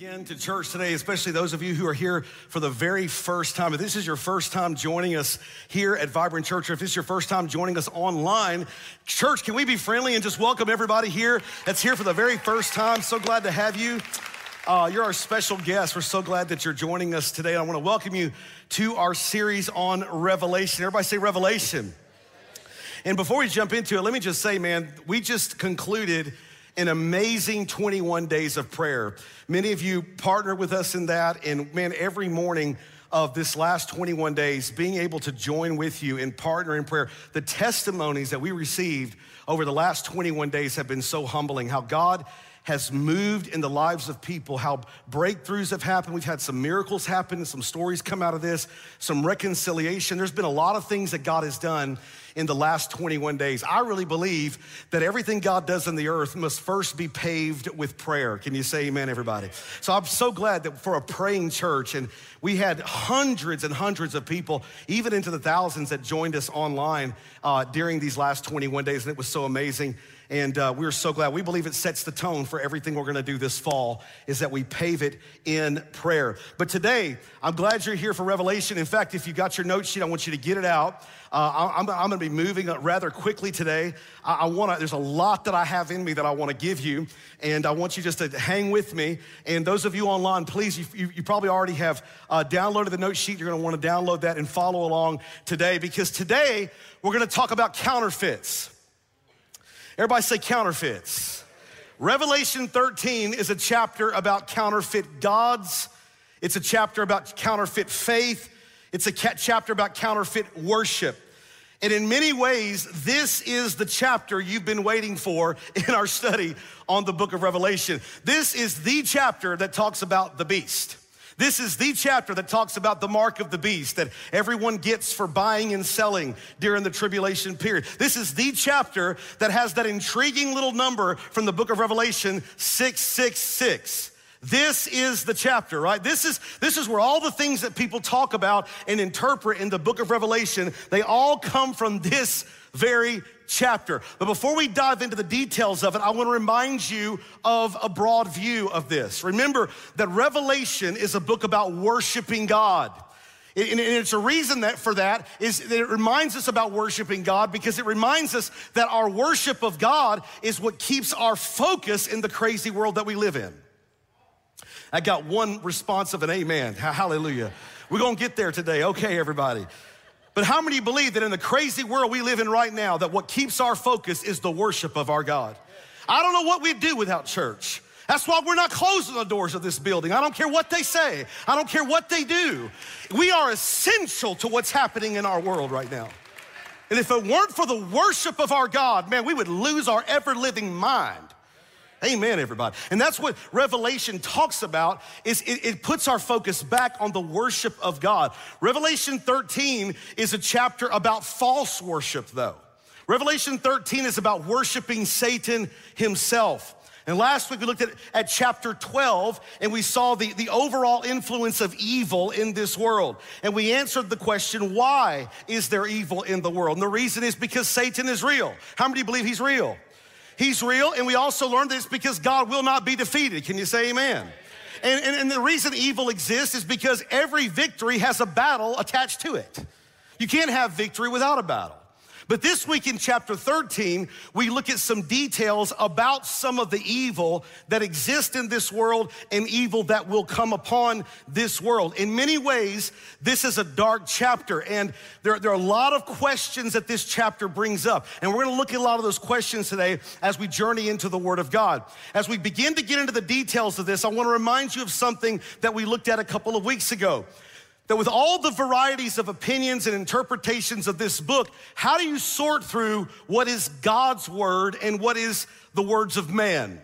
again to church today, especially those of you who are here for the very first time. If this is your first time joining us here at Vibrant Church, or if this is your first time joining us online, church, can we be friendly and just welcome everybody here that's here for the very first time? So glad to have you. Uh, you're our special guest. We're so glad that you're joining us today. I want to welcome you to our series on Revelation. Everybody say Revelation. And before we jump into it, let me just say, man, we just concluded an amazing 21 days of prayer. Many of you partner with us in that, and man, every morning of this last 21 days, being able to join with you and partner in prayer, the testimonies that we received over the last 21 days have been so humbling. How God has moved in the lives of people, how breakthroughs have happened. We've had some miracles happen, some stories come out of this, some reconciliation. There's been a lot of things that God has done in the last 21 days. I really believe that everything God does in the earth must first be paved with prayer. Can you say amen, everybody? So I'm so glad that for a praying church, and we had hundreds and hundreds of people, even into the thousands, that joined us online uh, during these last 21 days, and it was so amazing. And uh, we're so glad. We believe it sets the tone for everything we're going to do this fall is that we pave it in prayer. But today, I'm glad you're here for Revelation. In fact, if you got your note sheet, I want you to get it out. Uh, I'm, I'm going to be moving rather quickly today. I, I want to, there's a lot that I have in me that I want to give you, and I want you just to hang with me. And those of you online, please, you, you, you probably already have uh, downloaded the note sheet. You're going to want to download that and follow along today because today we're going to talk about counterfeits. Everybody say counterfeits. Revelation 13 is a chapter about counterfeit gods. It's a chapter about counterfeit faith. It's a chapter about counterfeit worship. And in many ways, this is the chapter you've been waiting for in our study on the book of Revelation. This is the chapter that talks about the beast. This is the chapter that talks about the mark of the beast that everyone gets for buying and selling during the tribulation period. This is the chapter that has that intriguing little number from the book of Revelation 666. This is the chapter, right? This is, this is where all the things that people talk about and interpret in the book of Revelation, they all come from this very chapter. But before we dive into the details of it, I want to remind you of a broad view of this. Remember that Revelation is a book about worshiping God. And it's a reason that for that is that it reminds us about worshiping God because it reminds us that our worship of God is what keeps our focus in the crazy world that we live in. I got one response of an amen. Hallelujah. We're going to get there today. Okay, everybody. But how many believe that in the crazy world we live in right now, that what keeps our focus is the worship of our God? I don't know what we'd do without church. That's why we're not closing the doors of this building. I don't care what they say, I don't care what they do. We are essential to what's happening in our world right now. And if it weren't for the worship of our God, man, we would lose our ever living mind. Amen, everybody. And that's what Revelation talks about is it, it, puts our focus back on the worship of God. Revelation 13 is a chapter about false worship, though. Revelation 13 is about worshiping Satan himself. And last week we looked at, at chapter 12 and we saw the, the overall influence of evil in this world. And we answered the question, why is there evil in the world? And the reason is because Satan is real. How many believe he's real? He's real, and we also learned this because God will not be defeated. Can you say amen? And, and, and, the reason evil exists is because every victory has a battle attached to it. You can't have victory without a battle. But this week in chapter 13, we look at some details about some of the evil that exists in this world and evil that will come upon this world. In many ways, this is a dark chapter, and there, there are a lot of questions that this chapter brings up. And we're gonna look at a lot of those questions today as we journey into the Word of God. As we begin to get into the details of this, I wanna remind you of something that we looked at a couple of weeks ago that with all the varieties of opinions and interpretations of this book, how do you sort through what is God's word and what is the words of man?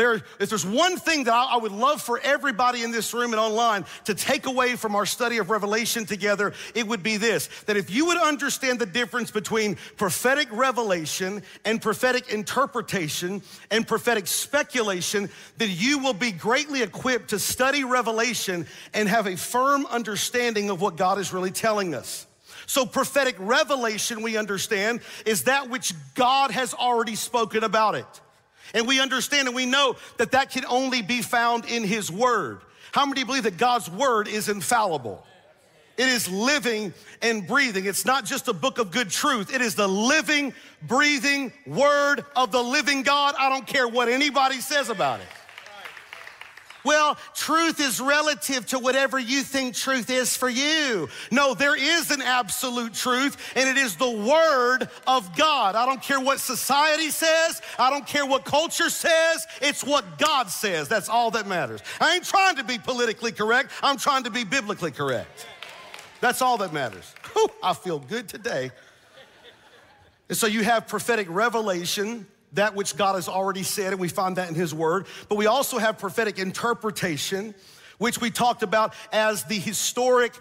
There, if there's one thing that I, I, would love for everybody in this room and online to take away from our study of Revelation together, it would be this that if you would understand the difference between prophetic revelation and prophetic interpretation and prophetic speculation, then you will be greatly equipped to study Revelation and have a firm understanding of what God is really telling us. So, prophetic revelation, we understand, is that which God has already spoken about it. And we understand and we know that that can only be found in His Word. How many believe that God's Word is infallible? It is living and breathing. It's not just a book of good truth. It is the living, breathing word of the living God. I don't care what anybody says about it. Well, truth is relative to whatever you think truth is for you. No, there is an absolute truth, and it is the Word of God. I don't care what society says, I don't care what culture says, it's what God says. That's all that matters. I ain't trying to be politically correct, I'm trying to be biblically correct. That's all that matters. Whew, I feel good today. And so you have prophetic revelation, that which God has already said, and we find that in His Word. But we also have prophetic interpretation, which we talked about as the historic,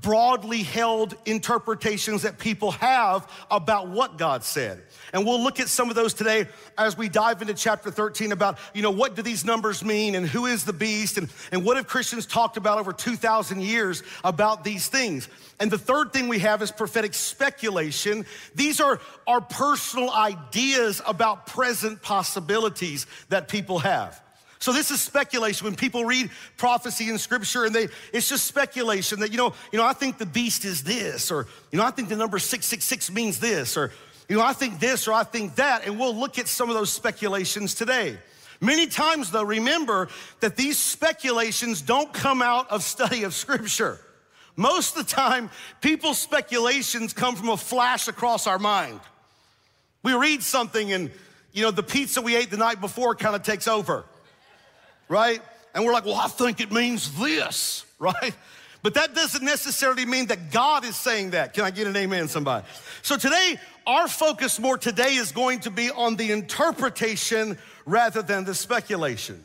broadly held interpretations that people have about what God said. And we'll look at some of those today as we dive into chapter 13 about, you know, what do these numbers mean and who is the beast and, and what have Christians talked about over 2,000 years about these things. And the third thing we have is prophetic speculation. These are our personal ideas about present possibilities that people have. So this is speculation. When people read prophecy in scripture and they, it's just speculation that, you know, you know, I think the beast is this, or, you know, I think the number 666 means this, or, you know, I think this or I think that, and we'll look at some of those speculations today. Many times, though, remember that these speculations don't come out of study of Scripture. Most of the time, people's speculations come from a flash across our mind. We read something, and you know, the pizza we ate the night before kind of takes over, right? And we're like, well, I think it means this, right? But that doesn't necessarily mean that God is saying that. Can I get an amen, somebody? So today, our focus more today is going to be on the interpretation rather than the speculation.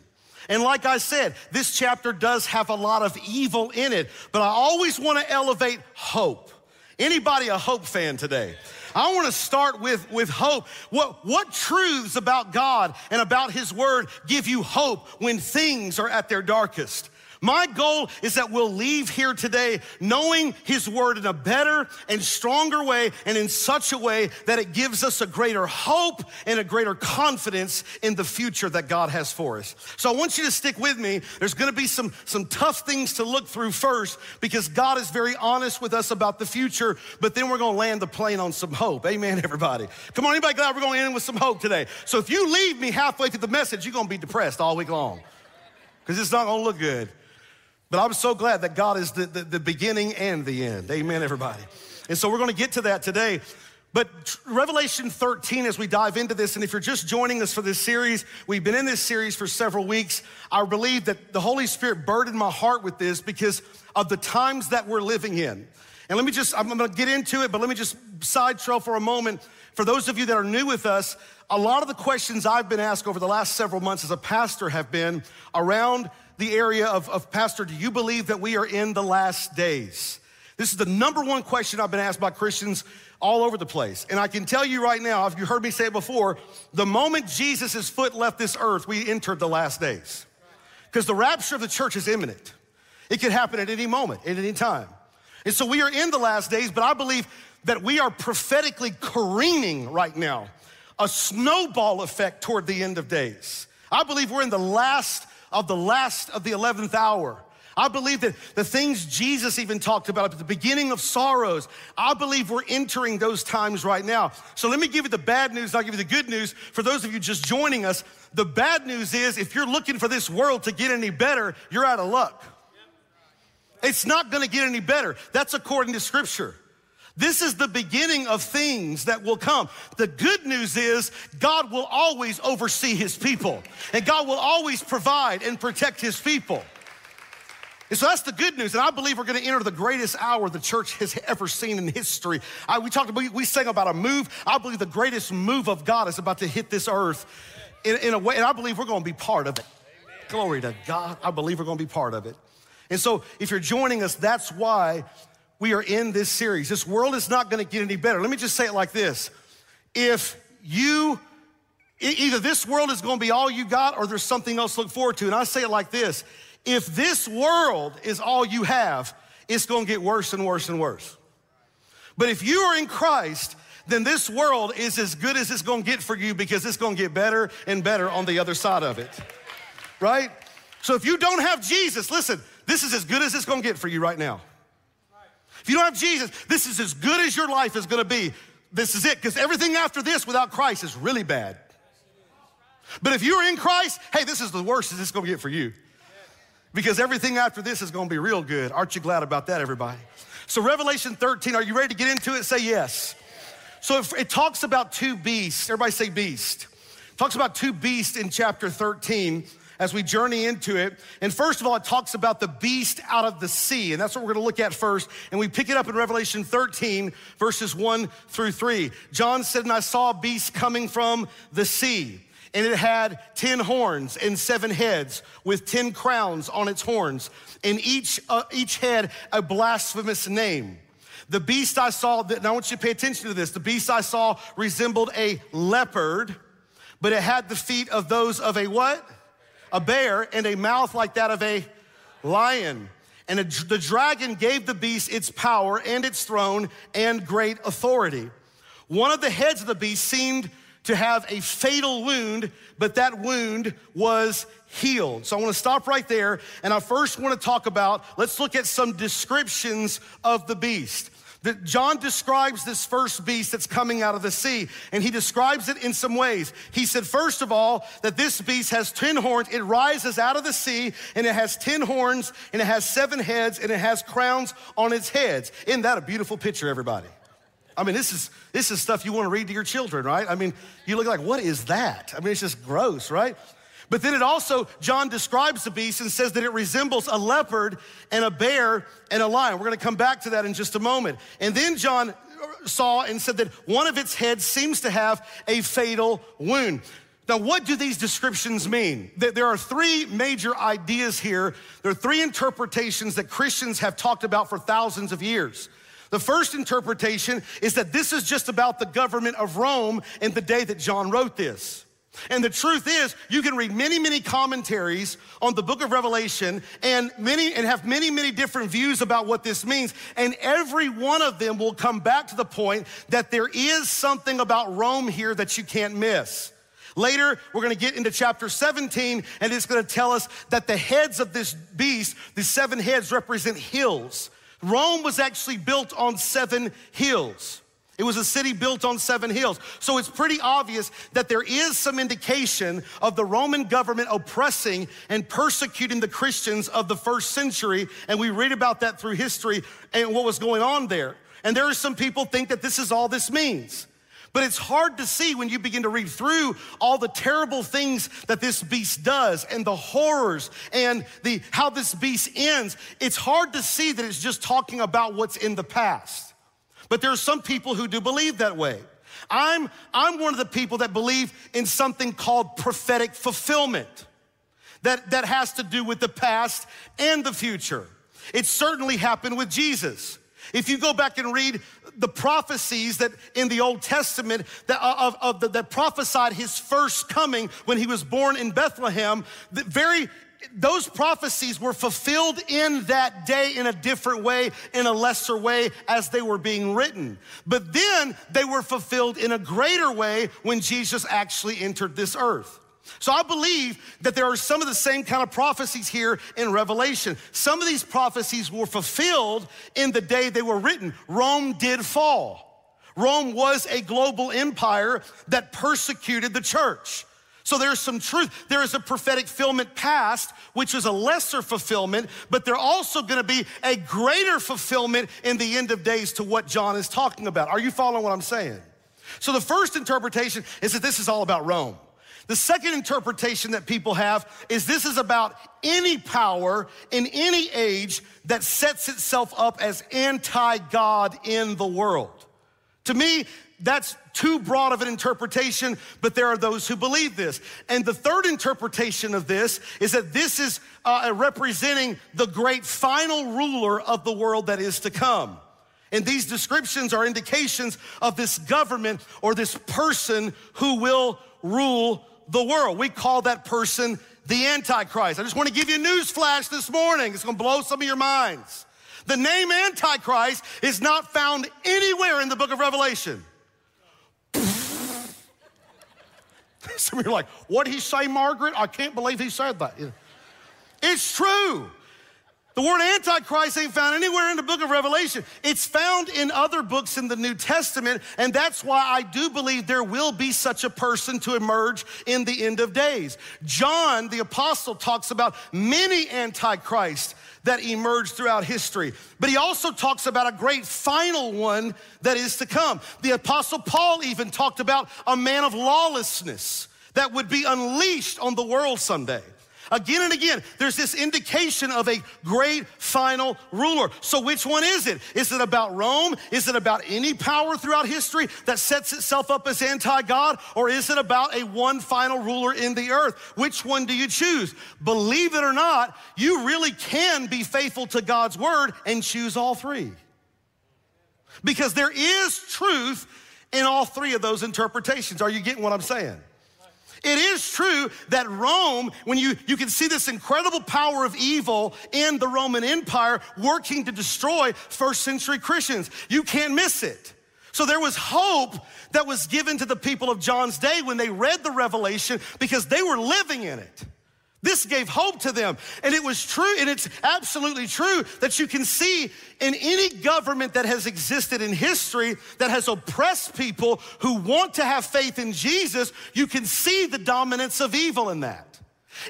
And like I said, this chapter does have a lot of evil in it, but I always want to elevate hope. Anybody a hope fan today? I want to start with, with hope. What, what truths about God and about His Word give you hope when things are at their darkest? My goal is that we'll leave here today knowing His Word in a better and stronger way and in such a way that it gives us a greater hope and a greater confidence in the future that God has for us. So I want you to stick with me. There's gonna be some, some tough things to look through first because God is very honest with us about the future, but then we're gonna land the plane on some hope. Amen, everybody. Come on, anybody glad we're gonna end with some hope today? So if you leave me halfway through the message, you're gonna be depressed all week long because it's not gonna look good. But I'm so glad that God is the, the, the beginning and the end. Amen, everybody. And so we're going to get to that today. But Revelation 13, as we dive into this, and if you're just joining us for this series, we've been in this series for several weeks. I believe that the Holy Spirit burdened my heart with this because of the times that we're living in. And let me just, I'm gonna get into it, but let me just side trail for a moment. For those of you that are new with us, a lot of the questions I've been asked over the last several months as a pastor have been around the area of, of Pastor, do you believe that we are in the last days? This is the number one question I've been asked by Christians all over the place. And I can tell you right now, if you heard me say it before, the moment Jesus' foot left this earth, we entered the last days. Because the rapture of the church is imminent. It could happen at any moment, at any time. And so we are in the last days, but I believe that we are prophetically careening right now, a snowball effect toward the end of days. I believe we're in the last of the last of the 11th hour. I believe that the things Jesus even talked about at the beginning of sorrows, I believe we're entering those times right now. So let me give you the bad news, I'll give you the good news. For those of you just joining us, the bad news is if you're looking for this world to get any better, you're out of luck. It's not gonna get any better. That's according to scripture. This is the beginning of things that will come. The good news is God will always oversee his people, and God will always provide and protect his people. And so that's the good news. And I believe we're going to enter the greatest hour the church has ever seen in history. I, we talked about, we sang about a move. I believe the greatest move of God is about to hit this earth in, in a way, and I believe we're going to be part of it. Amen. Glory to God. I believe we're going to be part of it. And so if you're joining us, that's why we are in this series. This world is not going to get any better. Let me just say it like this. If you, either this world is going to be all you got or there's something else to look forward to. And I say it like this. If this world is all you have, it's going to get worse and worse and worse. But if you are in Christ, then this world is as good as it's gonna get for you because it's gonna get better and better on the other side of it. Right? So if you don't have Jesus, listen, this is as good as it's gonna get for you right now. If you don't have Jesus, this is as good as your life is gonna be. This is it, because everything after this without Christ is really bad. But if you're in Christ, hey, this is the worst it's gonna get for you. Because everything after this is gonna be real good. Aren't you glad about that, everybody? So, Revelation 13, are you ready to get into it? Say yes. So, it, it talks about two beasts. Everybody say beast. It talks about two beasts in chapter 13 as we journey into it. And first of all, it talks about the beast out of the sea. And that's what we're gonna look at first. And we pick it up in Revelation 13, verses 1 through 3. John said, And I saw a beast coming from the sea. And it had 10 horns and seven heads with 10 crowns on its horns. And each, uh, each head a blasphemous name. The beast I saw, and I want you to pay attention to this. The beast I saw resembled a leopard, but it had the feet of those of a what? A bear, and a mouth like that of a lion. And a, the dragon gave the beast its power and its throne and great authority. One of the heads of the beast seemed to have a fatal wound, but that wound was healed. So I want to stop right there. And I first want to talk about, let's look at some descriptions of the beast. That John describes this first beast that's coming out of the sea, and he describes it in some ways. He said, first of all, that this beast has 10 horns. It rises out of the sea, and it has 10 horns, and it has seven heads, and it has crowns on its heads. Isn't that a beautiful picture, everybody? I mean, this is, this is stuff you want to read to your children, right? I mean, you look like, what is that? I mean, it's just gross, right? But then it also, John describes the beast and says that it resembles a leopard and a bear and a lion. We're gonna come back to that in just a moment. And then John saw and said that one of its heads seems to have a fatal wound. Now, what do these descriptions mean? There are three major ideas here. There are three interpretations that Christians have talked about for thousands of years. The first interpretation is that this is just about the government of Rome in the day that John wrote this. And the truth is, you can read many, many commentaries on the book of Revelation and many and have many, many different views about what this means. And every one of them will come back to the point that there is something about Rome here that you can't miss. Later, we're gonna get into chapter 17, and it's gonna tell us that the heads of this beast, the seven heads, represent hills. Rome was actually built on seven hills. It was a city built on seven hills. So it's pretty obvious that there is some indication of the Roman government oppressing and persecuting the Christians of the first century. And we read about that through history and what was going on there. And there are some people think that this is all this means. But it's hard to see when you begin to read through all the terrible things that this beast does and the horrors and the how this beast ends. It's hard to see that it's just talking about what's in the past. But there are some people who do believe that way. I'm, I'm one of the people that believe in something called prophetic fulfillment that, that has to do with the past and the future. It certainly happened with Jesus. If you go back and read the prophecies that in the Old Testament that, uh, of, of the, that prophesied his first coming when he was born in Bethlehem, the very those prophecies were fulfilled in that day in a different way, in a lesser way as they were being written. But then they were fulfilled in a greater way when Jesus actually entered this earth. So I believe that there are some of the same kind of prophecies here in Revelation. Some of these prophecies were fulfilled in the day they were written. Rome did fall. Rome was a global empire that persecuted the church. So there's some truth. There is a prophetic fulfillment past, which is a lesser fulfillment, but there also gonna be a greater fulfillment in the end of days to what John is talking about. Are you following what I'm saying? So the first interpretation is that this is all about Rome. The second interpretation that people have is this is about any power in any age that sets itself up as anti God in the world. To me, that's too broad of an interpretation, but there are those who believe this. And the third interpretation of this is that this is uh, representing the great final ruler of the world that is to come. And these descriptions are indications of this government or this person who will rule the world. We call that person the Antichrist. I just want to give you a news flash this morning. It's going to blow some of your minds. The name Antichrist is not found anywhere in the book of Revelation. Some of you are like, what did he say, Margaret? I can't believe he said that. It's true. The word Antichrist ain't found anywhere in the book of Revelation. It's found in other books in the New Testament, and that's why I do believe there will be such a person to emerge in the end of days. John, the apostle, talks about many Antichrists that emerged throughout history, but he also talks about a great final one that is to come. The apostle Paul even talked about a man of lawlessness that would be unleashed on the world someday. Again and again, there's this indication of a great final ruler. So, which one is it? Is it about Rome? Is it about any power throughout history that sets itself up as anti God? Or is it about a one final ruler in the earth? Which one do you choose? Believe it or not, you really can be faithful to God's word and choose all three. Because there is truth in all three of those interpretations. Are you getting what I'm saying? It is true that Rome, when you, you can see this incredible power of evil in the Roman Empire working to destroy first century Christians. You can't miss it. So there was hope that was given to the people of John's day when they read the revelation because they were living in it. This gave hope to them. And it was true, and it's absolutely true that you can see in any government that has existed in history that has oppressed people who want to have faith in Jesus, you can see the dominance of evil in that.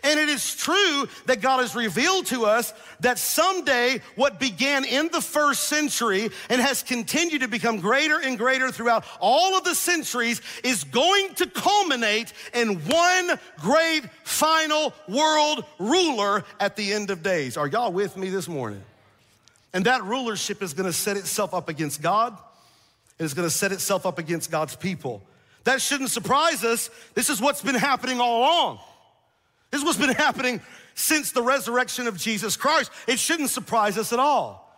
And it is true that God has revealed to us that someday what began in the first century and has continued to become greater and greater throughout all of the centuries is going to culminate in one great final world ruler at the end of days. Are y'all with me this morning? And that rulership is gonna set itself up against God, and it's gonna set itself up against God's people. That shouldn't surprise us. This is what's been happening all along. This is what's been happening since the resurrection of Jesus Christ. It shouldn't surprise us at all.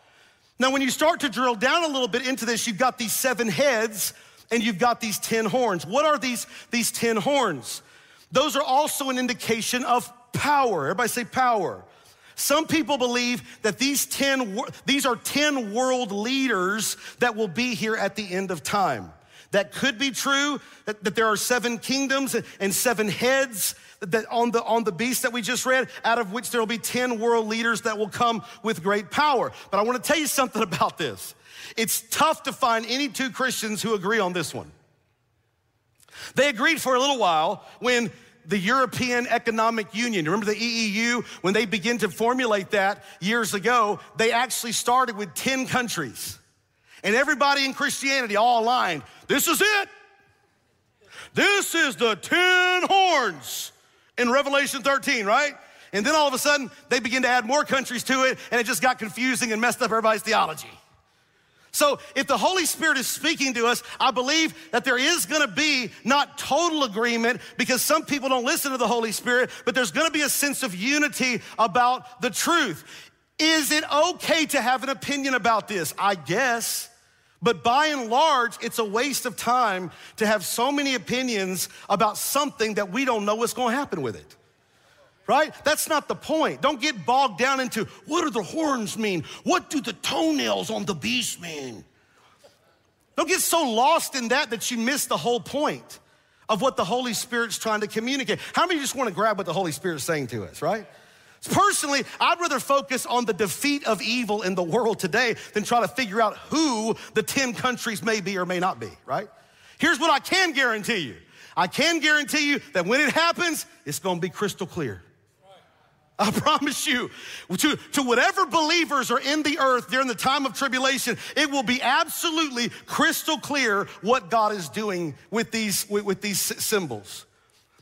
Now, when you start to drill down a little bit into this, you've got these seven heads and you've got these 10 horns. What are these, these 10 horns? Those are also an indication of power. Everybody say power. Some people believe that these 10, these are 10 world leaders that will be here at the end of time. That could be true, that, that there are seven kingdoms and seven heads that on the, on the beast that we just read, out of which there will be 10 world leaders that will come with great power. But I want to tell you something about this. It's tough to find any two Christians who agree on this one. They agreed for a little while when the European Economic Union, remember the EEU? When they began to formulate that years ago, they actually started with 10 countries. And everybody in Christianity all aligned. This is it. This is the 10 horns in Revelation 13, right? And then all of a sudden, they begin to add more countries to it, and it just got confusing and messed up everybody's theology. So, if the Holy Spirit is speaking to us, I believe that there is gonna be not total agreement because some people don't listen to the Holy Spirit, but there's gonna be a sense of unity about the truth. Is it okay to have an opinion about this? I guess. But by and large, it's a waste of time to have so many opinions about something that we don't know what's gonna happen with it. Right? That's not the point. Don't get bogged down into what do the horns mean? What do the toenails on the beast mean? Don't get so lost in that that you miss the whole point of what the Holy Spirit's trying to communicate. How many just want to grab what the Holy Spirit's saying to us, right? Personally, I'd rather focus on the defeat of evil in the world today than try to figure out who the 10 countries may be or may not be, right? Here's what I can guarantee you I can guarantee you that when it happens, it's gonna be crystal clear. I promise you, to, to whatever believers are in the earth during the time of tribulation, it will be absolutely crystal clear what God is doing with these, with, with these symbols.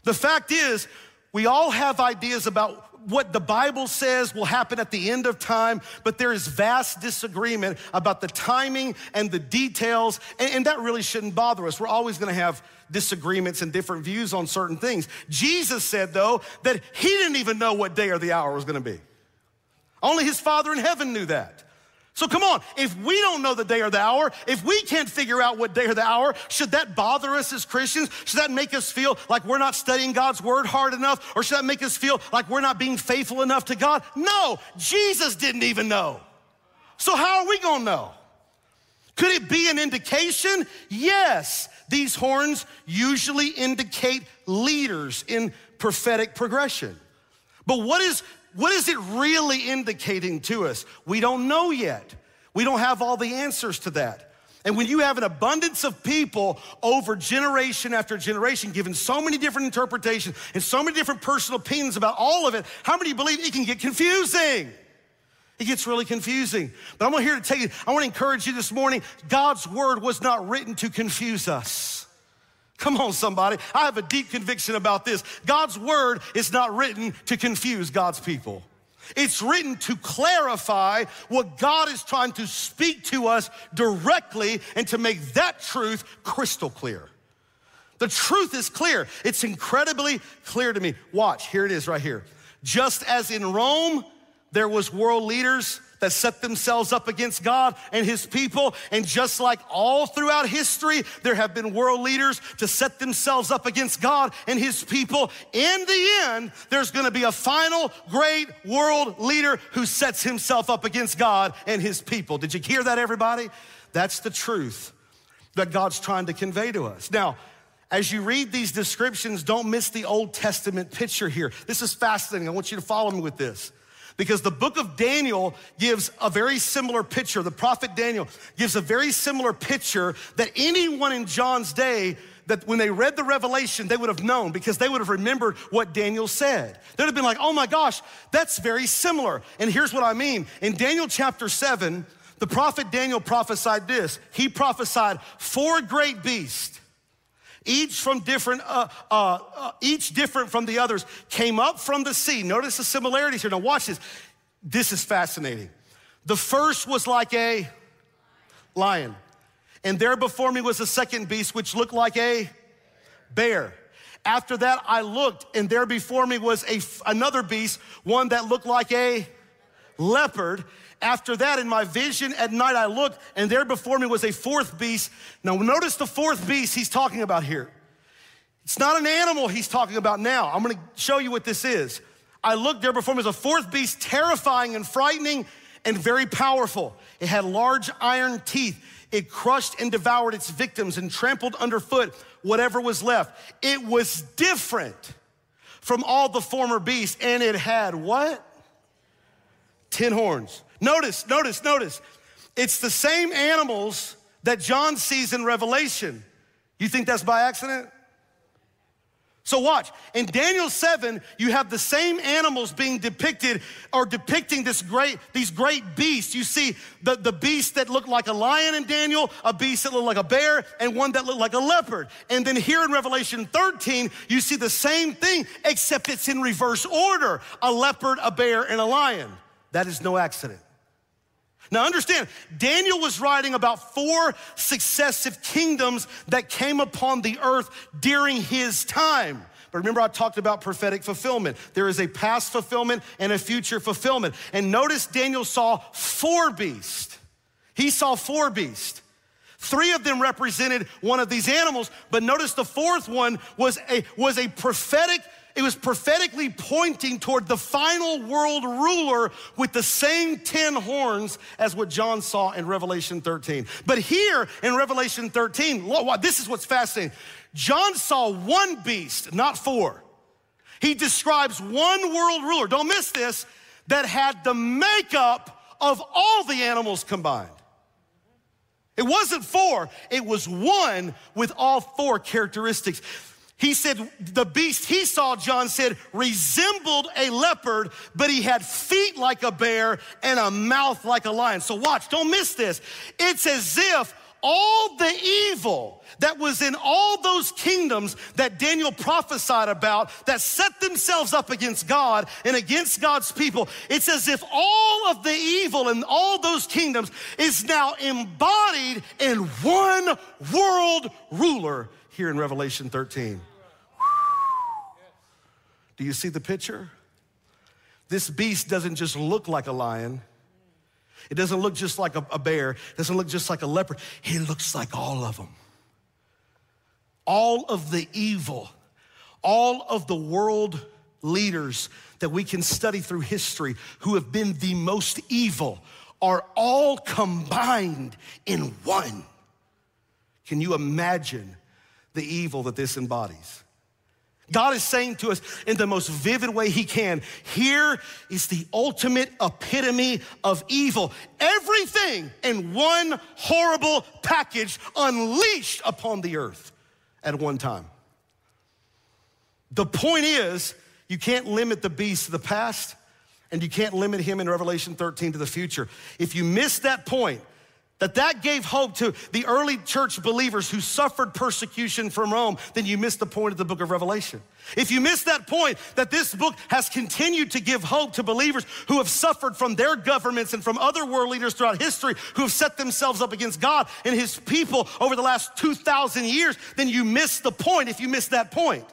The fact is, we all have ideas about what the Bible says will happen at the end of time, but there is vast disagreement about the timing and the details, and, and that really shouldn't bother us. We're always gonna have disagreements and different views on certain things. Jesus said, though, that he didn't even know what day or the hour was gonna be. Only his Father in heaven knew that. So come on, if we don't know the day or the hour, if we can't figure out what day or the hour, should that bother us as Christians? Should that make us feel like we're not studying God's word hard enough? Or should that make us feel like we're not being faithful enough to God? No, Jesus didn't even know. So how are we gonna know? Could it be an indication? Yes. These horns usually indicate leaders in prophetic progression. But what is, what is it really indicating to us? We don't know yet. We don't have all the answers to that. And when you have an abundance of people over generation after generation given so many different interpretations and so many different personal opinions about all of it, how many believe it can get confusing? It gets really confusing. But I'm here to tell you, I want to encourage you this morning God's word was not written to confuse us. Come on, somebody. I have a deep conviction about this. God's word is not written to confuse God's people. It's written to clarify what God is trying to speak to us directly and to make that truth crystal clear. The truth is clear. It's incredibly clear to me. Watch, here it is right here. Just as in Rome, there was world leaders that set themselves up against God and his people. And just like all throughout history, there have been world leaders to set themselves up against God and his people. In the end, there's gonna be a final great world leader who sets himself up against God and his people. Did you hear that, everybody? That's the truth that God's trying to convey to us. Now, as you read these descriptions, don't miss the Old Testament picture here. This is fascinating. I want you to follow me with this because the book of Daniel gives a very similar picture. The prophet Daniel gives a very similar picture that anyone in John's day that when they read the revelation, they would have known because they would have remembered what Daniel said. They'd have been like, oh my gosh, that's very similar. And here's what I mean. In Daniel chapter 7, the prophet Daniel prophesied this. He prophesied four great beasts each from different, uh, uh, uh, each different from the others, came up from the sea. Notice the similarities here. Now watch this. This is fascinating. The first was like a lion, and there before me was a second beast which looked like a bear. After that, I looked, and there before me was a, another beast, one that looked like a leopard. After that, in my vision at night, I looked, and there before me was a fourth beast. Now, notice the fourth beast he's talking about here. It's not an animal he's talking about now. I'm gonna show you what this is. I looked there before me was a fourth beast, terrifying and frightening and very powerful. It had large iron teeth. It crushed and devoured its victims and trampled underfoot whatever was left. It was different from all the former beasts, and it had what? Ten horns. Notice, notice, notice. It's the same animals that John sees in Revelation. You think that's by accident? So watch. In Daniel 7, you have the same animals being depicted or depicting this great, these great beasts. You see the, the beast that looked like a lion in Daniel, a beast that looked like a bear, and one that looked like a leopard. And then here in Revelation 13, you see the same thing, except it's in reverse order. A leopard, a bear, and a lion. That is no accident. Now, understand, Daniel was writing about four successive kingdoms that came upon the earth during his time. But remember, I talked about prophetic fulfillment. There is a past fulfillment and a future fulfillment. And notice Daniel saw four beasts. He saw four beasts. Three of them represented one of these animals, but notice the fourth one was a, was a prophetic it was prophetically pointing toward the final world ruler with the same 10 horns as what John saw in Revelation 13. But here in Revelation 13, this is what's fascinating. John saw one beast, not four. He describes one world ruler, don't miss this, that had the makeup of all the animals combined. It wasn't four, it was one with all four characteristics. He said, the beast he saw, John said, resembled a leopard, but he had feet like a bear and a mouth like a lion. So watch, don't miss this. It's as if all the evil that was in all those kingdoms that Daniel prophesied about that set themselves up against God and against God's people, it's as if all of the evil in all those kingdoms is now embodied in one world ruler here in Revelation 13. Do you see the picture? This beast doesn't just look like a lion. It doesn't look just like a, a bear. It doesn't look just like a leopard. He looks like all of them. All of the evil, all of the world leaders that we can study through history who have been the most evil are all combined in one. Can you imagine the evil that this embodies? God is saying to us in the most vivid way He can here is the ultimate epitome of evil. Everything in one horrible package unleashed upon the earth at one time. The point is, you can't limit the beast to the past, and you can't limit him in Revelation 13 to the future. If you miss that point, that that gave hope to the early church believers who suffered persecution from Rome, then you missed the point of the book of Revelation. If you miss that point, that this book has continued to give hope to believers who have suffered from their governments and from other world leaders throughout history who have set themselves up against God and his people over the last 2,000 years, then you miss the point if you miss that point.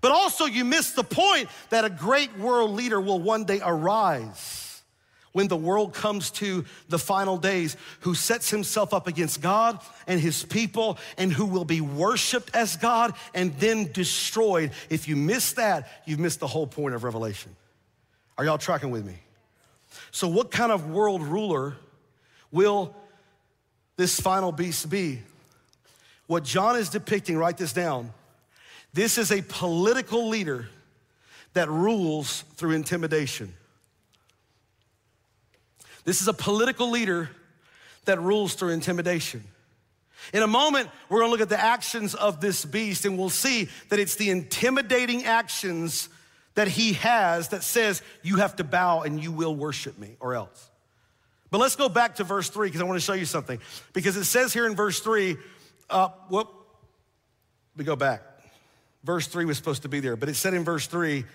But also, you miss the point that a great world leader will one day arise when the world comes to the final days, who sets himself up against God and his people, and who will be worshiped as God and then destroyed. If you miss that, you've missed the whole point of Revelation. Are y'all tracking with me? So, what kind of world ruler will this final beast be? What John is depicting, write this down. This is a political leader that rules through intimidation. This is a political leader that rules through intimidation. In a moment, we're gonna look at the actions of this beast and we'll see that it's the intimidating actions that he has that says, You have to bow and you will worship me or else. But let's go back to verse three because I wanna show you something. Because it says here in verse three, uh, whoop, we go back. Verse three was supposed to be there, but it said in verse three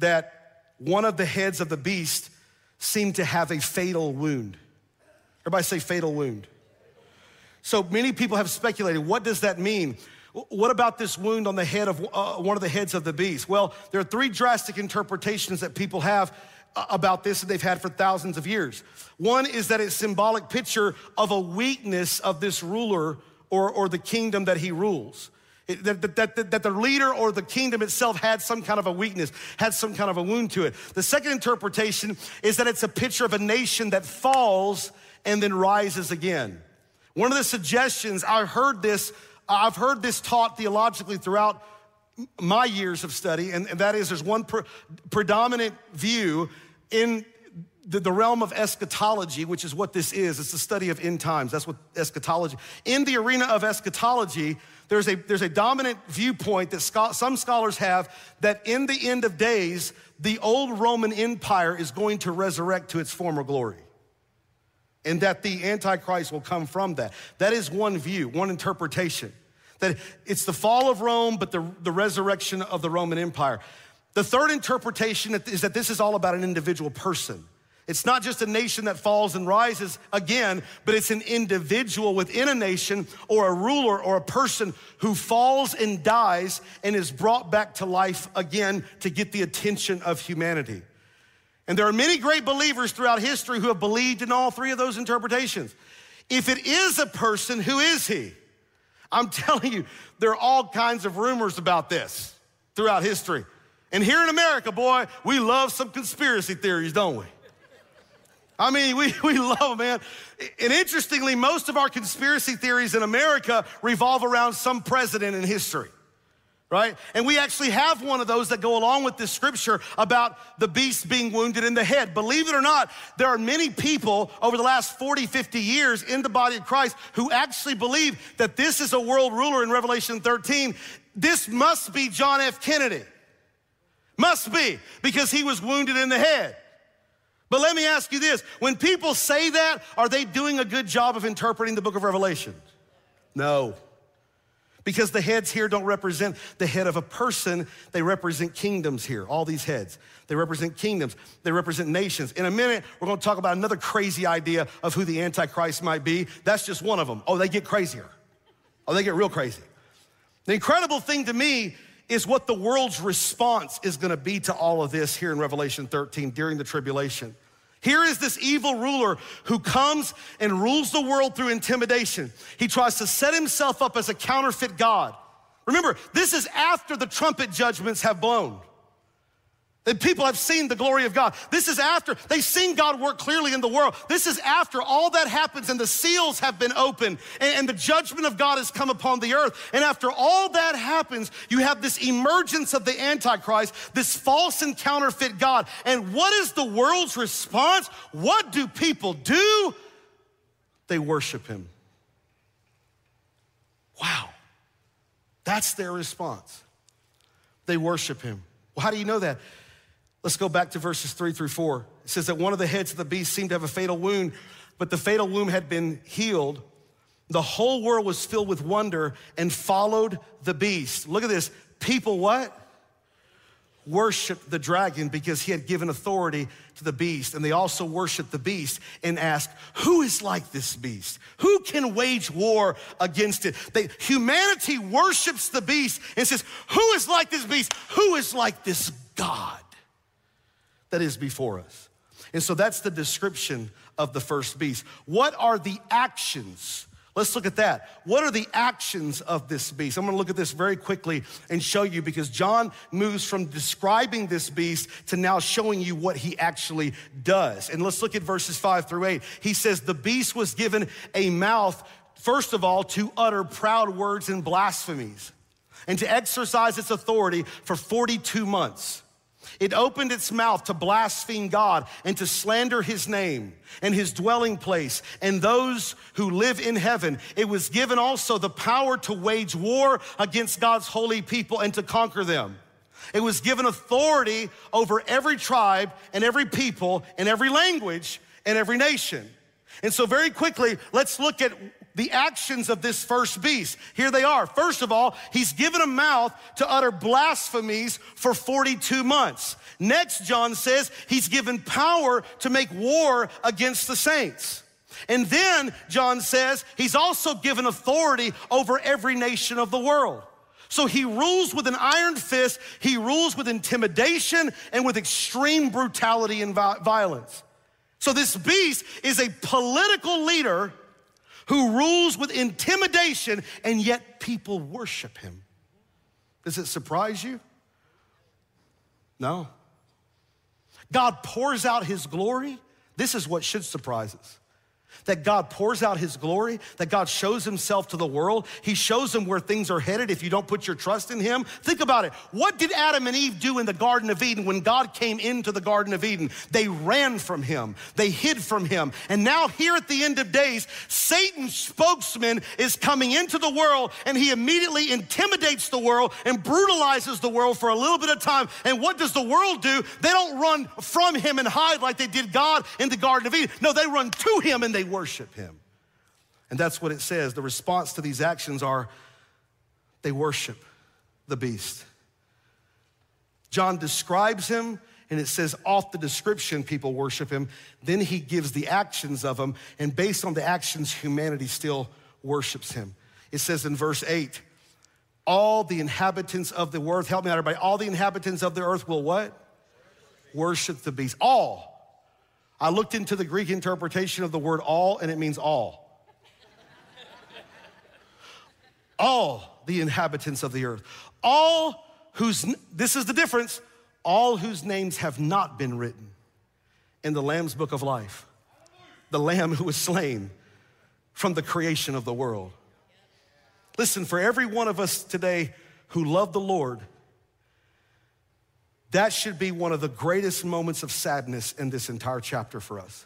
that one of the heads of the beast seemed to have a fatal wound. Everybody say fatal wound. So many people have speculated what does that mean? What about this wound on the head of uh, one of the heads of the beast? Well, there are three drastic interpretations that people have uh, about this that they've had for thousands of years. One is that it's symbolic picture of a weakness of this ruler or, or the kingdom that he rules that, that, that, that the leader or the kingdom itself had some kind of a weakness, had some kind of a wound to it. The second interpretation is that it's a picture of a nation that falls and then rises again. One of the suggestions, I heard this, I've heard this taught theologically throughout my years of study, and, that is there's one pre- predominant view in the, the, realm of eschatology, which is what this is. It's the study of end times. That's what eschatology. In the arena of eschatology, there's a, there's a dominant viewpoint that some scholars have that in the end of days, the old Roman Empire is going to resurrect to its former glory. And that the Antichrist will come from that. That is one view, one interpretation. That it's the fall of Rome, but the, the resurrection of the Roman Empire. The third interpretation is that this is all about an individual person. It's not just a nation that falls and rises again, but it's an individual within a nation or a ruler or a person who falls and dies and is brought back to life again to get the attention of humanity. And there are many great believers throughout history who have believed in all three of those interpretations. If it is a person, who is he? I'm telling you, there are all kinds of rumors about this throughout history. And here in America, boy, we love some conspiracy theories, don't we? I mean, we, we love them, man. And interestingly, most of our conspiracy theories in America revolve around some president in history, right? And we actually have one of those that go along with this scripture about the beast being wounded in the head. Believe it or not, there are many people over the last 40, 50 years in the body of Christ who actually believe that this is a world ruler in Revelation 13. This must be John F. Kennedy. Must be, because he was wounded in the head. But let me ask you this when people say that, are they doing a good job of interpreting the book of Revelation? No. Because the heads here don't represent the head of a person, they represent kingdoms here, all these heads. They represent kingdoms, they represent nations. In a minute, we're gonna talk about another crazy idea of who the Antichrist might be. That's just one of them. Oh, they get crazier. Oh, they get real crazy. The incredible thing to me is what the world's response is gonna be to all of this here in Revelation 13 during the tribulation. Here is this evil ruler who comes and rules the world through intimidation. He tries to set himself up as a counterfeit God. Remember, this is after the trumpet judgments have blown. That people have seen the glory of God. This is after they've seen God work clearly in the world. This is after all that happens and the seals have been opened and, and, the judgment of God has come upon the earth. And after all that happens, you have this emergence of the Antichrist, this false and counterfeit God. And what is the world's response? What do people do? They worship him. Wow. That's their response. They worship him. Well, how do you know that? Let's go back to verses three through four. It says that one of the heads of the beast seemed to have a fatal wound, but the fatal wound had been healed. The whole world was filled with wonder and followed the beast. Look at this. People what? Worshiped the dragon because he had given authority to the beast. And they also worshiped the beast and asked, Who is like this beast? Who can wage war against it? They, humanity worships the beast and says, Who is like this beast? Who is like this God? That is before us. And so that's the description of the first beast. What are the actions? Let's look at that. What are the actions of this beast? I'm gonna look at this very quickly and show you because John moves from describing this beast to now showing you what he actually does. And let's look at verses five through eight. He says, The beast was given a mouth, first of all, to utter proud words and blasphemies, and to exercise its authority for 42 months. It opened its mouth to blaspheme God and to slander his name and his dwelling place and those who live in heaven. It was given also the power to wage war against God's holy people and to conquer them. It was given authority over every tribe and every people and every language and every nation. And so, very quickly, let's look at the actions of this first beast. Here they are. First of all, he's given a mouth to utter blasphemies for 42 months. Next, John says he's given power to make war against the saints. And then John says he's also given authority over every nation of the world. So he rules with an iron fist, he rules with intimidation and with extreme brutality and violence. So this beast is a political leader who rules with intimidation, and yet people worship him. Does it surprise you? No. God pours out his glory. This is what should surprise us that God pours out his glory, that God shows himself to the world. He shows them where things are headed if you don't put your trust in him. Think about it. What did Adam and Eve do in the Garden of Eden when God came into the Garden of Eden? They ran from him, they hid from him. And now, here at the end of days, Satan's spokesman is coming into the world and he immediately intimidates the world and brutalizes the world for a little bit of time. And what does the world do? They don't run from him and hide like they did God in the Garden of Eden. No, they run to him and they worship him. And that's what it says. The response to these actions are they worship the beast. John describes him, and it says off the description, people worship him. Then he gives the actions of him, and based on the actions, humanity still worships him. It says in verse 8, all the inhabitants of the earth, help me out, everybody, all the inhabitants of the earth will what? Worship the beast. All. I looked into the Greek interpretation of the word all, and it means all. all the inhabitants of the earth. All whose, this is the difference, all whose names have not been written in the Lamb's book of life. The Lamb who was slain from the creation of the world. Listen, for every one of us today who love the Lord, that should be one of the greatest moments of sadness in this entire chapter for us.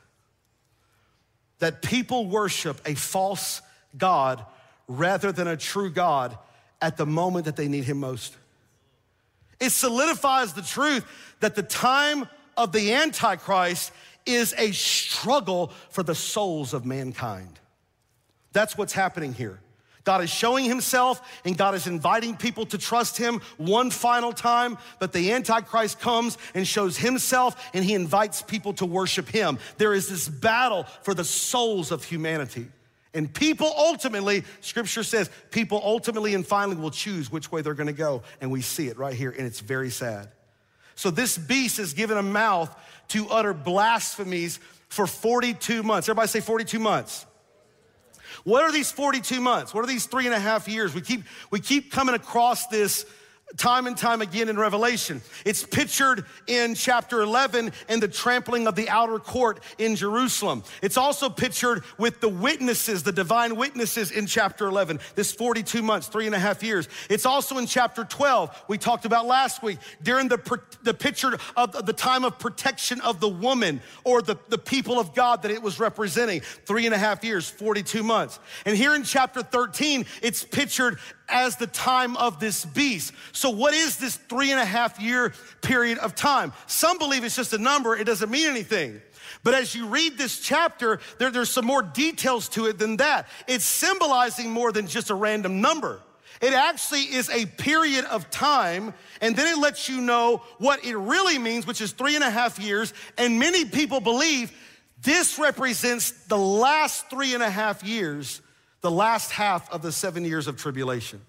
That people worship a false God rather than a true God at the moment that they need Him most. It solidifies the truth that the time of the Antichrist is a struggle for the souls of mankind. That's what's happening here. God is showing himself and God is inviting people to trust him one final time, but the Antichrist comes and shows himself and he invites people to worship him. There is this battle for the souls of humanity. And people ultimately, scripture says, people ultimately and finally will choose which way they're gonna go. And we see it right here, and it's very sad. So this beast is given a mouth to utter blasphemies for 42 months. Everybody say 42 months. What are these 42 months? What are these three and a half years? We keep, we keep coming across this time and time again in Revelation. It's pictured in chapter 11 in the trampling of the outer court in Jerusalem. It's also pictured with the witnesses, the divine witnesses in chapter 11, this 42 months, three and a half years. It's also in chapter 12, we talked about last week, during the, the picture of the time of protection of the woman or the, the people of God that it was representing, three and a half years, 42 months. And here in chapter 13, it's pictured as the time of this beast. So, what is this three and a half year period of time? Some believe it's just a number, it doesn't mean anything. But as you read this chapter, there, there's some more details to it than that. It's symbolizing more than just a random number. It actually is a period of time, and then it lets you know what it really means, which is three and a half years. And many people believe this represents the last three and a half years the last half of the seven years of tribulation.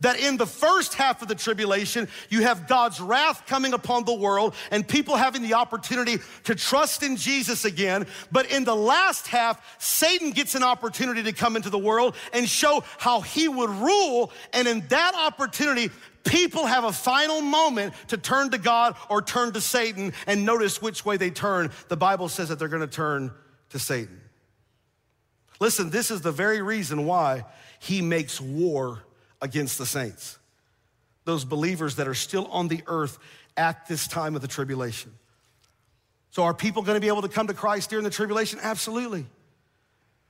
That in the first half of the tribulation, you have God's wrath coming upon the world and people having the opportunity to trust in Jesus again. But in the last half, Satan gets an opportunity to come into the world and show how he would rule. And in that opportunity, people have a final moment to turn to God or turn to Satan. And notice which way they turn. The Bible says that they're gonna turn to Satan. Listen, this is the very reason why he makes war against the saints, those believers that are still on the earth at this time of the tribulation. So, are people gonna be able to come to Christ during the tribulation? Absolutely.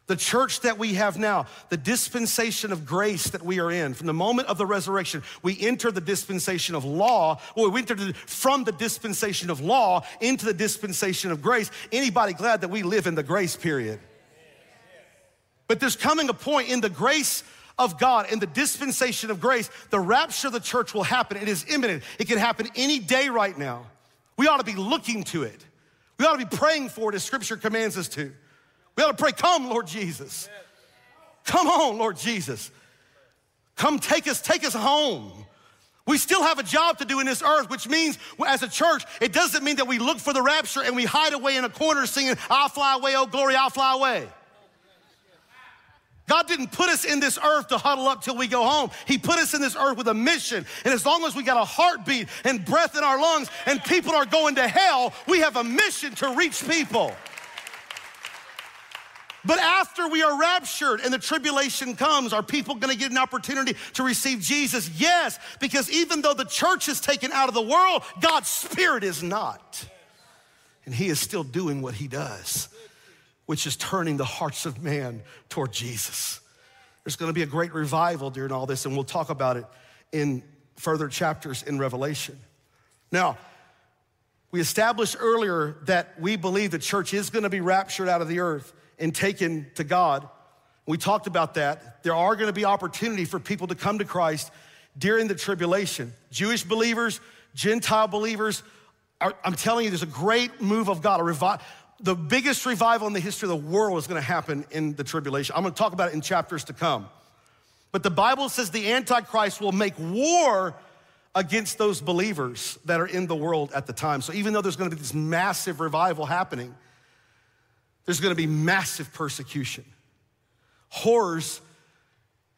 The church that we have now, the dispensation of grace that we are in, from the moment of the resurrection, we enter the dispensation of law, or we enter from the dispensation of law into the dispensation of grace. Anybody glad that we live in the grace period? But there's coming a point in the grace of God, in the dispensation of grace, the rapture of the church will happen. It is imminent. It can happen any day right now. We ought to be looking to it. We ought to be praying for it as scripture commands us to. We ought to pray, Come, Lord Jesus. Come on, Lord Jesus. Come take us, take us home. We still have a job to do in this earth, which means as a church, it doesn't mean that we look for the rapture and we hide away in a corner singing, I'll fly away, oh glory, I'll fly away. God didn't put us in this earth to huddle up till we go home. He put us in this earth with a mission. And as long as we got a heartbeat and breath in our lungs and people are going to hell, we have a mission to reach people. But after we are raptured and the tribulation comes, are people gonna get an opportunity to receive Jesus? Yes, because even though the church is taken out of the world, God's Spirit is not. And He is still doing what He does which is turning the hearts of man toward Jesus. There's gonna be a great revival during all this, and we'll talk about it in further chapters in Revelation. Now, we established earlier that we believe the church is gonna be raptured out of the earth and taken to God. We talked about that. There are gonna be opportunity for people to come to Christ during the tribulation. Jewish believers, Gentile believers, I'm telling you, there's a great move of God, a revival the biggest revival in the history of the world is going to happen in the tribulation. I'm going to talk about it in chapters to come. But the Bible says the Antichrist will make war against those believers that are in the world at the time. So even though there's going to be this massive revival happening, there's going to be massive persecution, horrors,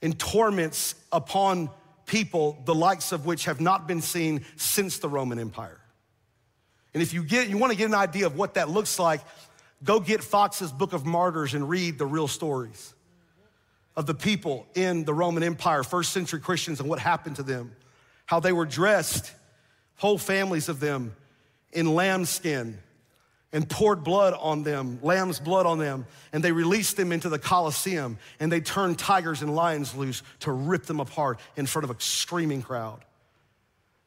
and torments upon people, the likes of which have not been seen since the Roman Empire. And if you get you want to get an idea of what that looks like, go get Fox's Book of Martyrs and read the real stories of the people in the Roman Empire, first century Christians, and what happened to them, how they were dressed, whole families of them, in lambskin and poured blood on them, lamb's blood on them, and they released them into the Colosseum and they turned tigers and lions loose to rip them apart in front of a screaming crowd.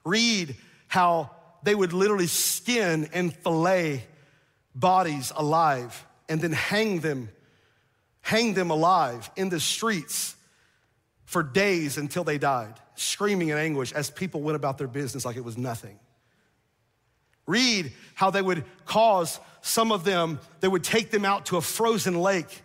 Read how they would literally skin and fillet bodies alive and then hang them, hang them alive in the streets for days until they died, screaming in anguish as people went about their business like it was nothing. Read how they would cause some of them, they would take them out to a frozen lake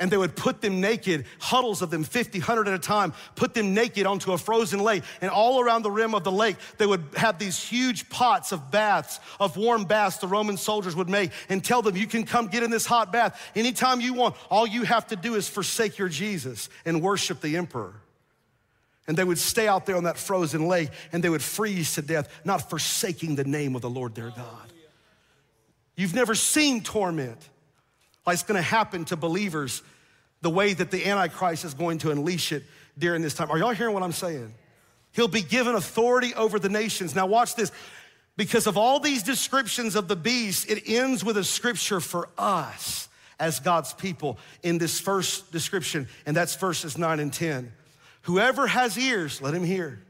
and they would put them naked, huddles of them, 50, 100 at a time, put them naked onto a frozen lake. And all around the rim of the lake, they would have these huge pots of baths, of warm baths the Roman soldiers would make and tell them, You can come get in this hot bath anytime you want. All you have to do is forsake your Jesus and worship the emperor. And they would stay out there on that frozen lake and they would freeze to death, not forsaking the name of the Lord their God. You've never seen torment like it's gonna happen to believers the way that the Antichrist is going to unleash it during this time. Are y'all hearing what I'm saying? He'll be given authority over the nations. Now, watch this. Because of all these descriptions of the beast, it ends with a scripture for us as God's people in this first description, and that's verses 9 and 10. Whoever has ears, let him hear.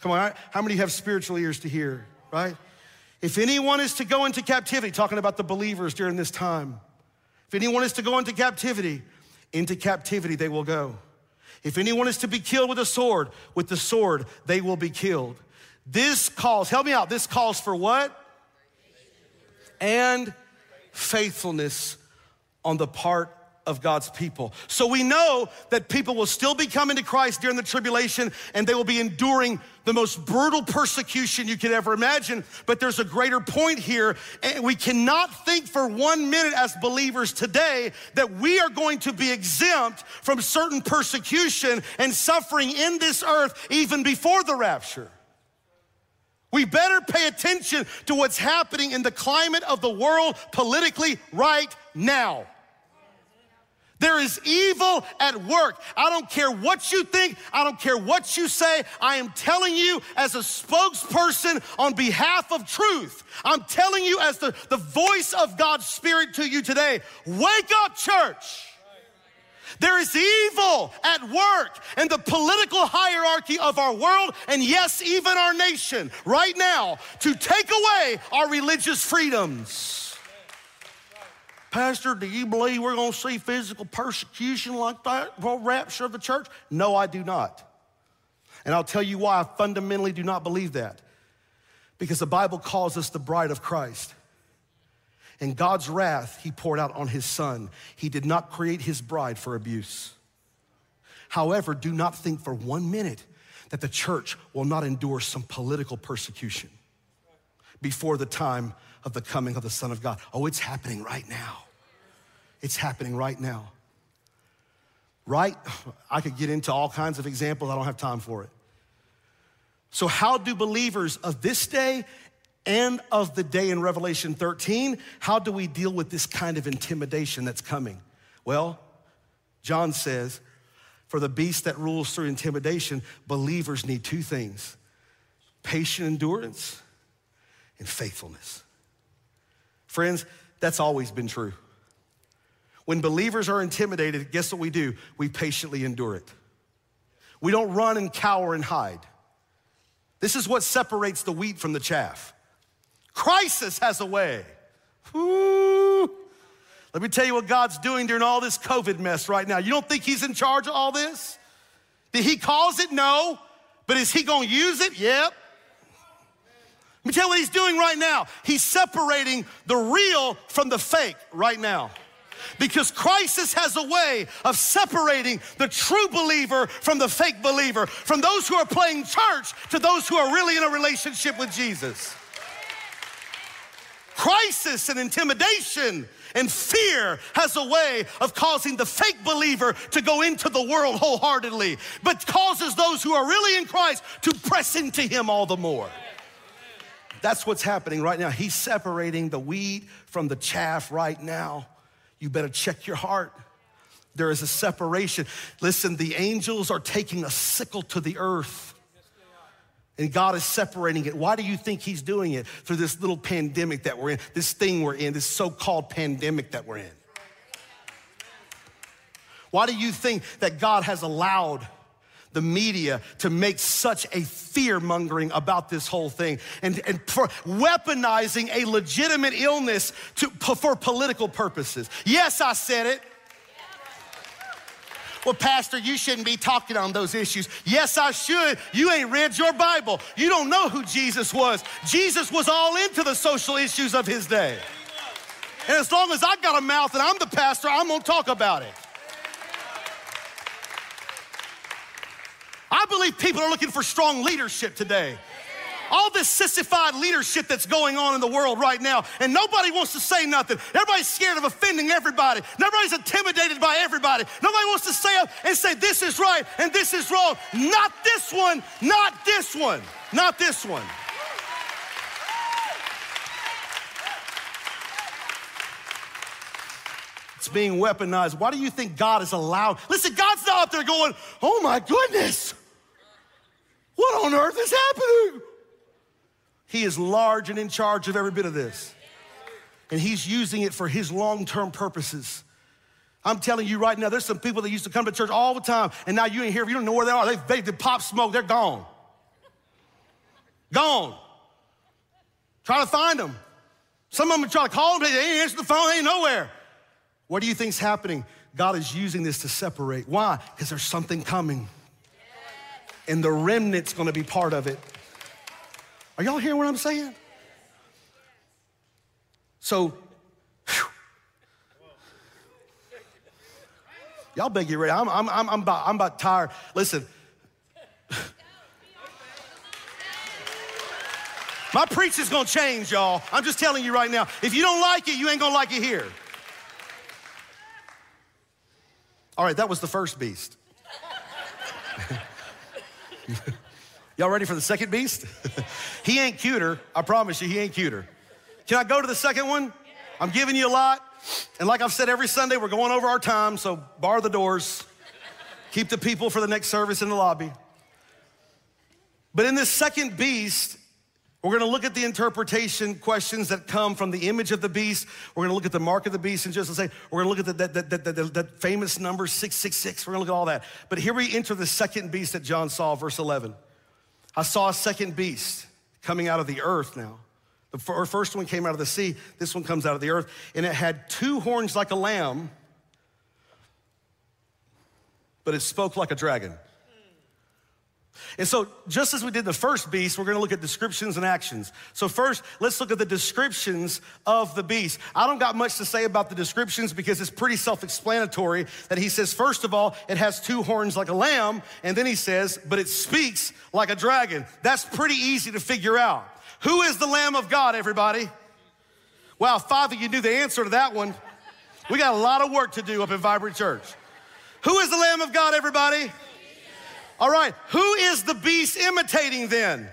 Come on, how many have spiritual ears to hear, right? If anyone is to go into captivity, talking about the believers during this time, if anyone is to go into captivity, into captivity they will go. If anyone is to be killed with a sword, with the sword they will be killed. This calls, help me out, this calls for what? And faithfulness on the part of God's people. So we know that people will still be coming to Christ during the tribulation and they will be enduring the most brutal persecution you could ever imagine. But there's a greater point here. And we cannot think for one minute as believers today that we are going to be exempt from certain persecution and suffering in this earth even before the rapture. We better pay attention to what's happening in the climate of the world politically right now. There is evil at work. I don't care what you think, I don't care what you say. I am telling you as a spokesperson on behalf of truth. I'm telling you as the, the voice of God's Spirit to you today. Wake up, church. There is evil at work in the political hierarchy of our world, and yes, even our nation right now, to take away our religious freedoms. Pastor, do you believe we're going to see physical persecution like that for rapture of the church? No, I do not. And I'll tell you why I fundamentally do not believe that. Because the Bible calls us the bride of Christ. And God's wrath, He poured out on His Son. He did not create His bride for abuse. However, do not think for one minute that the church will not endure some political persecution before the time of the coming of the Son of God. Oh, it's happening right now. It's happening right now. Right? I could get into all kinds of examples, I don't have time for it. So, how do believers of this day and of the day in Revelation 13, how do we deal with this kind of intimidation that's coming? Well, John says, for the beast that rules through intimidation, believers need two things patient endurance and faithfulness. Friends, that's always been true. When believers are intimidated, guess what we do? We patiently endure it. We don't run and cower and hide. This is what separates the wheat from the chaff. Crisis has a way. Let me tell you what God's doing during all this COVID mess right now. You don't think He's in charge of all this? Did He cause it? No. But is He gonna use it? Yep. Let me tell you what he's doing right now. He's separating the real from the fake right now. Because crisis has a way of separating the true believer from the fake believer, from those who are playing church to those who are really in a relationship with Jesus. Crisis and intimidation and fear has a way of causing the fake believer to go into the world wholeheartedly, but causes those who are really in Christ to press into Him all the more. That's what's happening right now. He's separating the wheat from the chaff right now. You better check your heart. There is a separation. Listen, the angels are taking a sickle to the earth. And God is separating it. Why do you think He's doing it? Through this little pandemic that we're in, this thing we're in, this so called pandemic that we're in. Why do you think that God has allowed the media to make such a fear mongering about this whole thing and, and for weaponizing a legitimate illness to, for political purposes. Yes, I said it. Well, Pastor, you shouldn't be talking on those issues. Yes, I should. You ain't read your Bible. You don't know who Jesus was. Jesus was all into the social issues of his day. And as long as I got a mouth and I'm the pastor, I'm gonna talk about it. I believe people are looking for strong leadership today. all this sissified leadership that's going on in the world right now, and nobody wants to say nothing. Everybody's scared of offending everybody. Nobody's intimidated by everybody. Nobody wants to say up and say, this is right and this is wrong. Not this one, not this one, not this one. It's being weaponized. Why do you think God is allowed? Listen, God's not up there going, oh my goodness, what on earth is happening? He is large and in charge of every bit of this. And He's using it for His long term purposes. I'm telling you right now, there's some people that used to come to church all the time, and now you ain't here. You don't know where they are. They, they, they pop smoke, they're gone. Gone. Try to find them. Some of them try to call them, they ain't answer the phone, they ain't nowhere. What do you think's happening? God is using this to separate. Why? Because there's something coming. And the remnant's gonna be part of it. Are y'all hearing what I'm saying? So, whew. y'all better get ready. I'm, I'm, I'm, I'm, about, I'm about tired. Listen, my preaching's gonna change, y'all. I'm just telling you right now. If you don't like it, you ain't gonna like it here. All right, that was the first beast. Y'all ready for the second beast? he ain't cuter. I promise you, he ain't cuter. Can I go to the second one? I'm giving you a lot. And like I've said every Sunday, we're going over our time, so bar the doors. Keep the people for the next service in the lobby. But in this second beast, we're gonna look at the interpretation questions that come from the image of the beast. We're gonna look at the mark of the beast and just to say, we're gonna look at that, famous number 666. We're gonna look at all that. But here we enter the second beast that John saw, verse 11. I saw a second beast coming out of the earth now. The first one came out of the sea, this one comes out of the earth, and it had two horns like a lamb, but it spoke like a dragon. And so, just as we did the first beast, we're gonna look at descriptions and actions. So, first, let's look at the descriptions of the beast. I don't got much to say about the descriptions because it's pretty self explanatory that he says, first of all, it has two horns like a lamb, and then he says, but it speaks like a dragon. That's pretty easy to figure out. Who is the Lamb of God, everybody? Wow, Father, you knew the answer to that one. We got a lot of work to do up in Vibrant Church. Who is the Lamb of God, everybody? All right, who is the beast imitating then?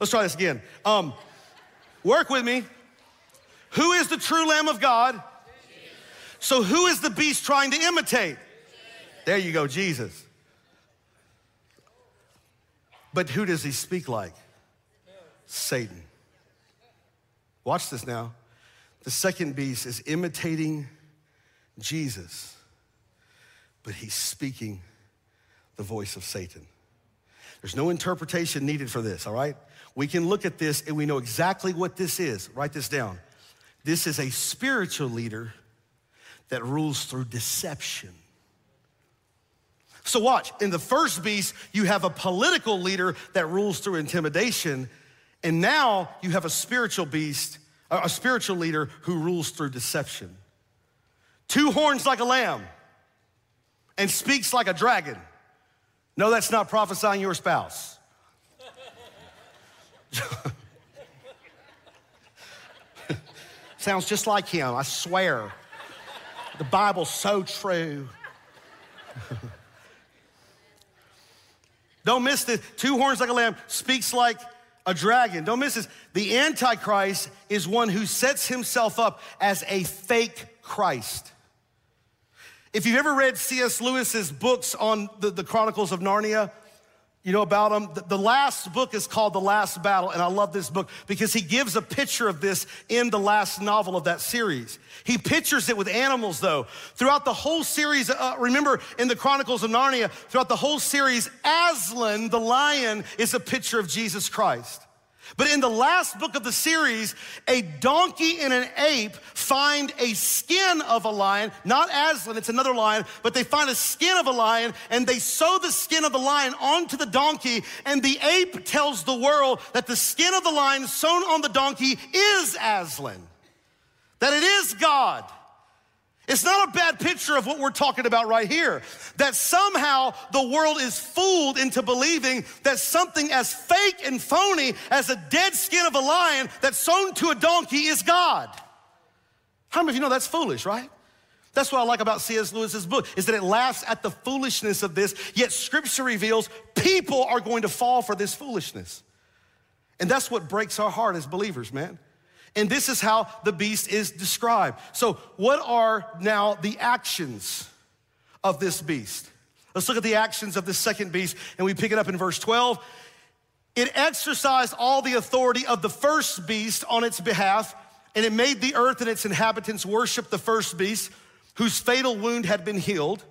Let's try this again. Um, work with me. Who is the true Lamb of God? So, who is the beast trying to imitate? There you go, Jesus. But who does he speak like? Satan. Watch this now. The second beast is imitating Jesus, but he's speaking the voice of Satan. There's no interpretation needed for this, all right? We can look at this and we know exactly what this is. Write this down. This is a spiritual leader that rules through deception. So, watch. In the first beast, you have a political leader that rules through intimidation. And now you have a spiritual beast, a spiritual leader who rules through deception. Two horns like a lamb and speaks like a dragon. No, that's not prophesying your spouse. Sounds just like him, I swear. The Bible's so true. Don't miss this. Two horns like a lamb speaks like a dragon. Don't miss this. The Antichrist is one who sets himself up as a fake Christ. If you've ever read C.S. Lewis's books on the, the Chronicles of Narnia, you know about them. The, the last book is called The Last Battle, and I love this book because he gives a picture of this in the last novel of that series. He pictures it with animals, though. Throughout the whole series, uh, remember in the Chronicles of Narnia, throughout the whole series, Aslan, the lion, is a picture of Jesus Christ. But in the last book of the series, a donkey and an ape find a skin of a lion, not Aslan, it's another lion, but they find a skin of a lion and they sew the skin of the lion onto the donkey. And the ape tells the world that the skin of the lion sewn on the donkey is Aslan, that it is God. It's not a bad picture of what we're talking about right here. That somehow the world is fooled into believing that something as fake and phony as a dead skin of a lion that's sewn to a donkey is God. How many of you know that's foolish, right? That's what I like about C.S. Lewis's book, is that it laughs at the foolishness of this, yet scripture reveals people are going to fall for this foolishness. And that's what breaks our heart as believers, man. And this is how the beast is described. So, what are now the actions of this beast? Let's look at the actions of the second beast, and we pick it up in verse 12. It exercised all the authority of the first beast on its behalf, and it made the earth and its inhabitants worship the first beast, whose fatal wound had been healed,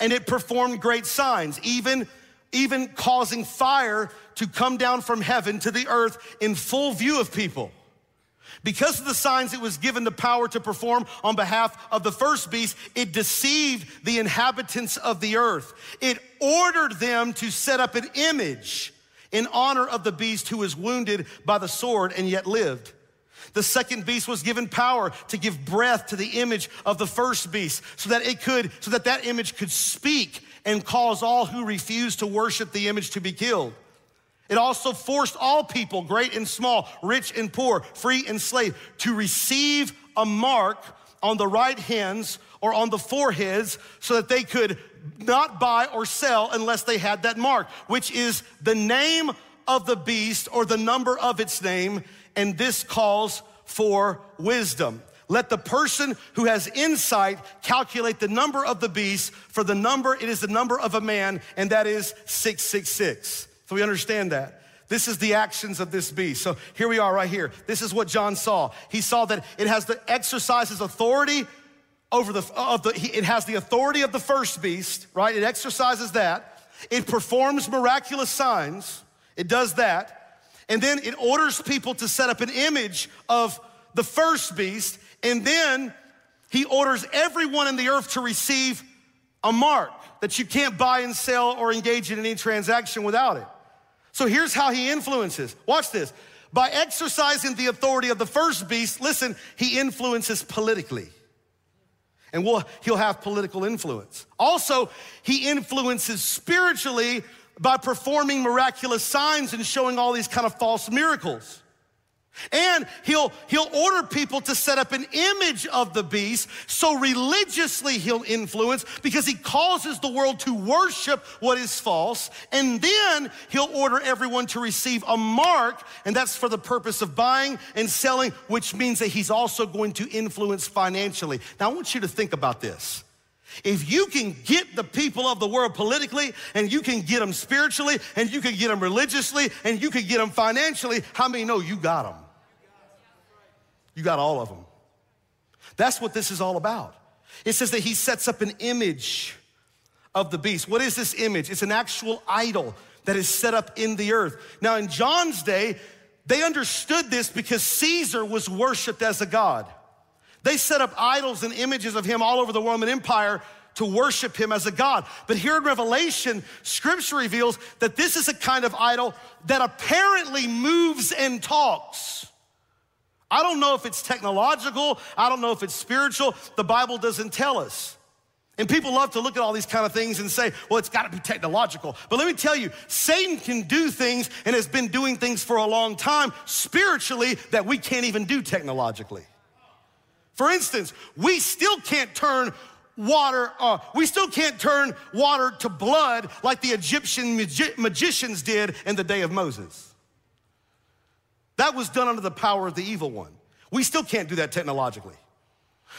and it performed great signs, even, even causing fire to come down from heaven to the earth in full view of people. Because of the signs it was given the power to perform on behalf of the first beast, it deceived the inhabitants of the earth. It ordered them to set up an image in honor of the beast who was wounded by the sword and yet lived. The second beast was given power to give breath to the image of the first beast so that it could, so that that image could speak and cause all who refused to worship the image to be killed. It also forced all people, great and small, rich and poor, free and slave, to receive a mark on the right hands or on the foreheads so that they could not buy or sell unless they had that mark, which is the name of the beast or the number of its name. And this calls for wisdom. Let the person who has insight calculate the number of the beast, for the number, it is the number of a man, and that is 666. So we understand that. This is the actions of this beast. So here we are right here. This is what John saw. He saw that it has the exercises authority over the, of the it has the authority of the first beast, right? It exercises that. It performs miraculous signs. It does that. And then it orders people to set up an image of the first beast. And then he orders everyone in the earth to receive a mark that you can't buy and sell or engage in any transaction without it. So here's how he influences. Watch this. By exercising the authority of the first beast, listen, he influences politically. And we'll, he'll have political influence. Also, he influences spiritually by performing miraculous signs and showing all these kind of false miracles. And he'll, he'll order people to set up an image of the beast. So religiously he'll influence because he causes the world to worship what is false. And then he'll order everyone to receive a mark. And that's for the purpose of buying and selling, which means that he's also going to influence financially. Now I want you to think about this. If you can get the people of the world politically, and you can get them spiritually, and you can get them religiously, and you can get them financially, how many know you got them? You got all of them. That's what this is all about. It says that he sets up an image of the beast. What is this image? It's an actual idol that is set up in the earth. Now, in John's day, they understood this because Caesar was worshiped as a god. They set up idols and images of him all over the Roman Empire to worship him as a God. But here in Revelation, scripture reveals that this is a kind of idol that apparently moves and talks. I don't know if it's technological, I don't know if it's spiritual. The Bible doesn't tell us. And people love to look at all these kind of things and say, well, it's got to be technological. But let me tell you, Satan can do things and has been doing things for a long time spiritually that we can't even do technologically. For instance, we still can't turn water, uh, we still can't turn water to blood like the Egyptian magi- magicians did in the day of Moses. That was done under the power of the evil one. We still can't do that technologically.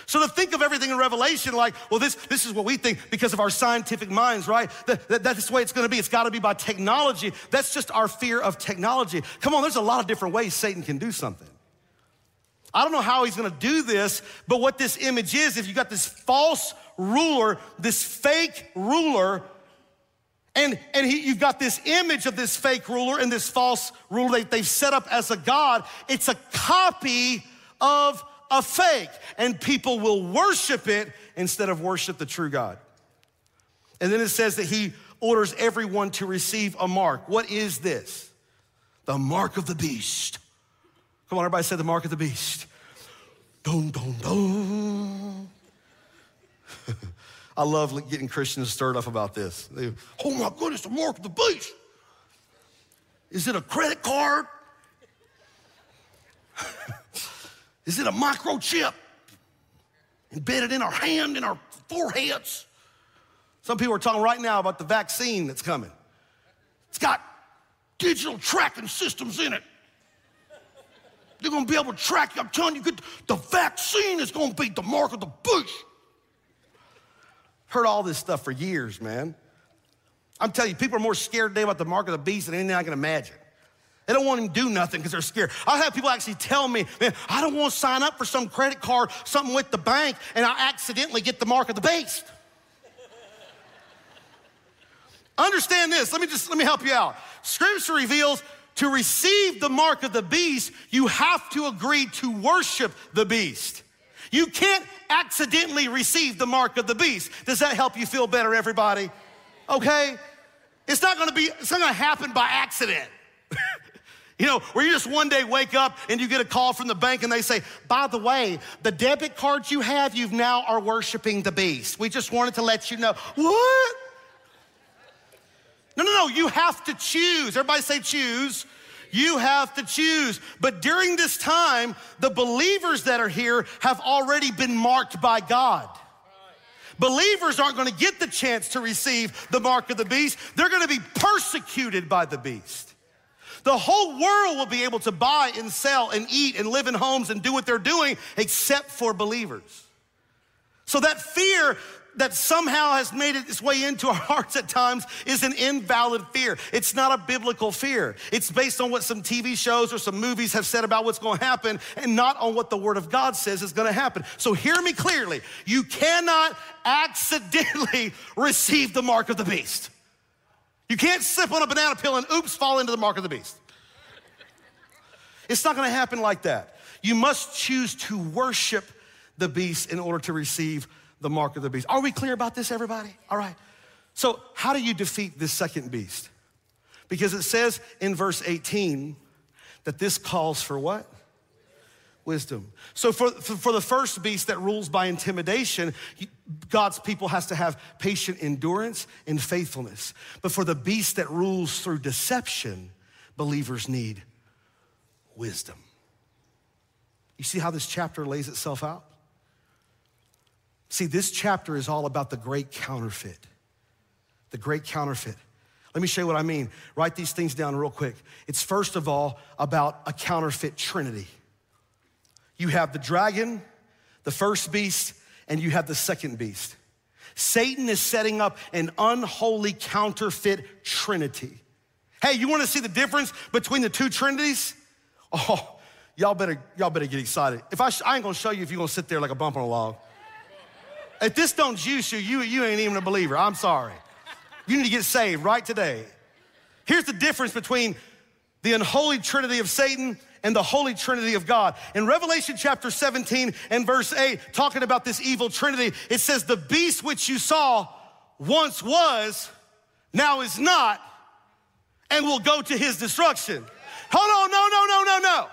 So to think of everything in Revelation like, well, this, this is what we think because of our scientific minds, right? That, that, that's the way it's gonna be. It's gotta be by technology. That's just our fear of technology. Come on, there's a lot of different ways Satan can do something. I don't know how he's gonna do this, but what this image is, if you got this false ruler, this fake ruler and, and he, you've got this image of this fake ruler and this false ruler they, they've set up as a God. It's a copy of a fake, and people will worship it instead of worship the true God. And then it says that he orders everyone to receive a mark. What is this? The mark of the beast. Come on, everybody say the mark of the beast. Dun, dun, dun. I love getting Christians stirred up about this. They, oh my goodness, the mark of the beast. Is it a credit card? Is it a microchip embedded in our hand, in our foreheads? Some people are talking right now about the vaccine that's coming. It's got digital tracking systems in it. They're gonna be able to track you. I'm telling you, the vaccine is gonna be the mark of the beast. Heard all this stuff for years, man. I'm telling you, people are more scared today about the mark of the beast than anything I can imagine. They don't want to do nothing because they're scared. I'll have people actually tell me, man, I don't want to sign up for some credit card, something with the bank, and I accidentally get the mark of the beast. Understand this. Let me just let me help you out. Scripture reveals to receive the mark of the beast, you have to agree to worship the beast. You can't accidentally receive the mark of the beast. Does that help you feel better, everybody? Okay? It's not gonna be, it's not gonna happen by accident. you know, where you just one day wake up and you get a call from the bank and they say, by the way, the debit cards you have, you've now are worshiping the beast. We just wanted to let you know. What? No, no, no, you have to choose. Everybody say choose. You have to choose. But during this time, the believers that are here have already been marked by God. Believers aren't going to get the chance to receive the mark of the beast. They're going to be persecuted by the beast. The whole world will be able to buy and sell and eat and live in homes and do what they're doing except for believers. So that fear that somehow has made its way into our hearts at times is an invalid fear. It's not a biblical fear. It's based on what some TV shows or some movies have said about what's going to happen and not on what the Word of God says is going to happen. So hear me clearly. You cannot accidentally receive the mark of the beast. You can't sip on a banana peel and oops, fall into the mark of the beast. It's not going to happen like that. You must choose to worship the beast in order to receive the mark of the beast. Are we clear about this, everybody? All right. So, how do you defeat this second beast? Because it says in verse 18 that this calls for what? Wisdom. So, for, for the first beast that rules by intimidation, God's people has to have patient endurance and faithfulness. But for the beast that rules through deception, believers need wisdom. You see how this chapter lays itself out? See, this chapter is all about the great counterfeit. The great counterfeit. Let me show you what I mean. Write these things down real quick. It's first of all about a counterfeit trinity. You have the dragon, the first beast, and you have the second beast. Satan is setting up an unholy counterfeit trinity. Hey, you want to see the difference between the two trinities? Oh, y'all better y'all better get excited. If I, I ain't gonna show you if you're gonna sit there like a bump on a log. If this don't juice you, you, you ain't even a believer. I'm sorry. You need to get saved right today. Here's the difference between the unholy trinity of Satan and the holy trinity of God. In Revelation chapter 17 and verse 8, talking about this evil trinity, it says, The beast which you saw once was, now is not, and will go to his destruction. Hold on, no, no, no, no, no.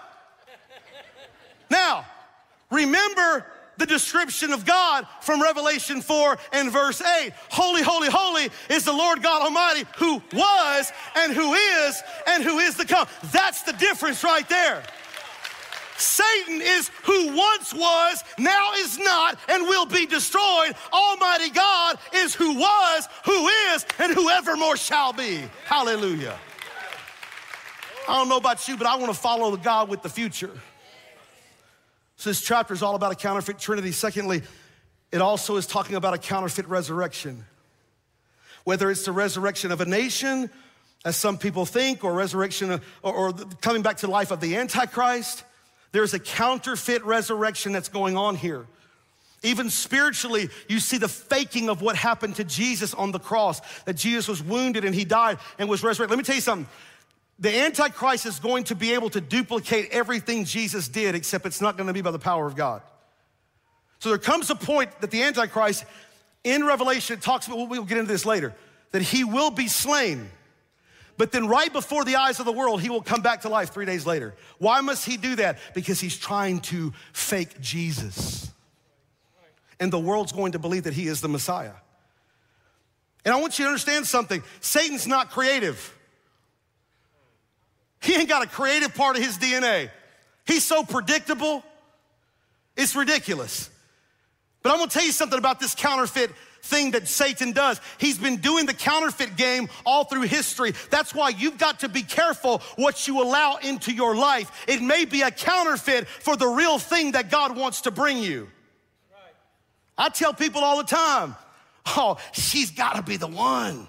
Now, remember the description of God from Revelation 4 and verse 8. Holy, holy, holy is the Lord God Almighty who was and who is and who is to come. That's the difference right there. Satan is who once was, now is not, and will be destroyed. Almighty God is who was, who is, and who evermore shall be. Hallelujah. I don't know about you, but I want to follow God with the future. So this chapter is all about a counterfeit trinity. Secondly, it also is talking about a counterfeit resurrection. Whether it's the resurrection of a nation, as some people think, or resurrection of, or, or coming back to life of the Antichrist, there's a counterfeit resurrection that's going on here. Even spiritually, you see the faking of what happened to Jesus on the cross, that Jesus was wounded and he died and was resurrected. Let me tell you something the Antichrist is going to be able to duplicate everything Jesus did, except it's not going to be by the power of God. So there comes a point that the Antichrist in Revelation talks about, we'll get into this later, that he will be slain. But then, right before the eyes of the world, he will come back to life three days later. Why must he do that? Because he's trying to fake Jesus. And the world's going to believe that he is the Messiah. And I want you to understand something Satan's not creative. He ain't got a creative part of his DNA. He's so predictable, it's ridiculous. But I'm gonna tell you something about this counterfeit thing that Satan does. He's been doing the counterfeit game all through history. That's why you've got to be careful what you allow into your life. It may be a counterfeit for the real thing that God wants to bring you. I tell people all the time, oh, she's gotta be the one.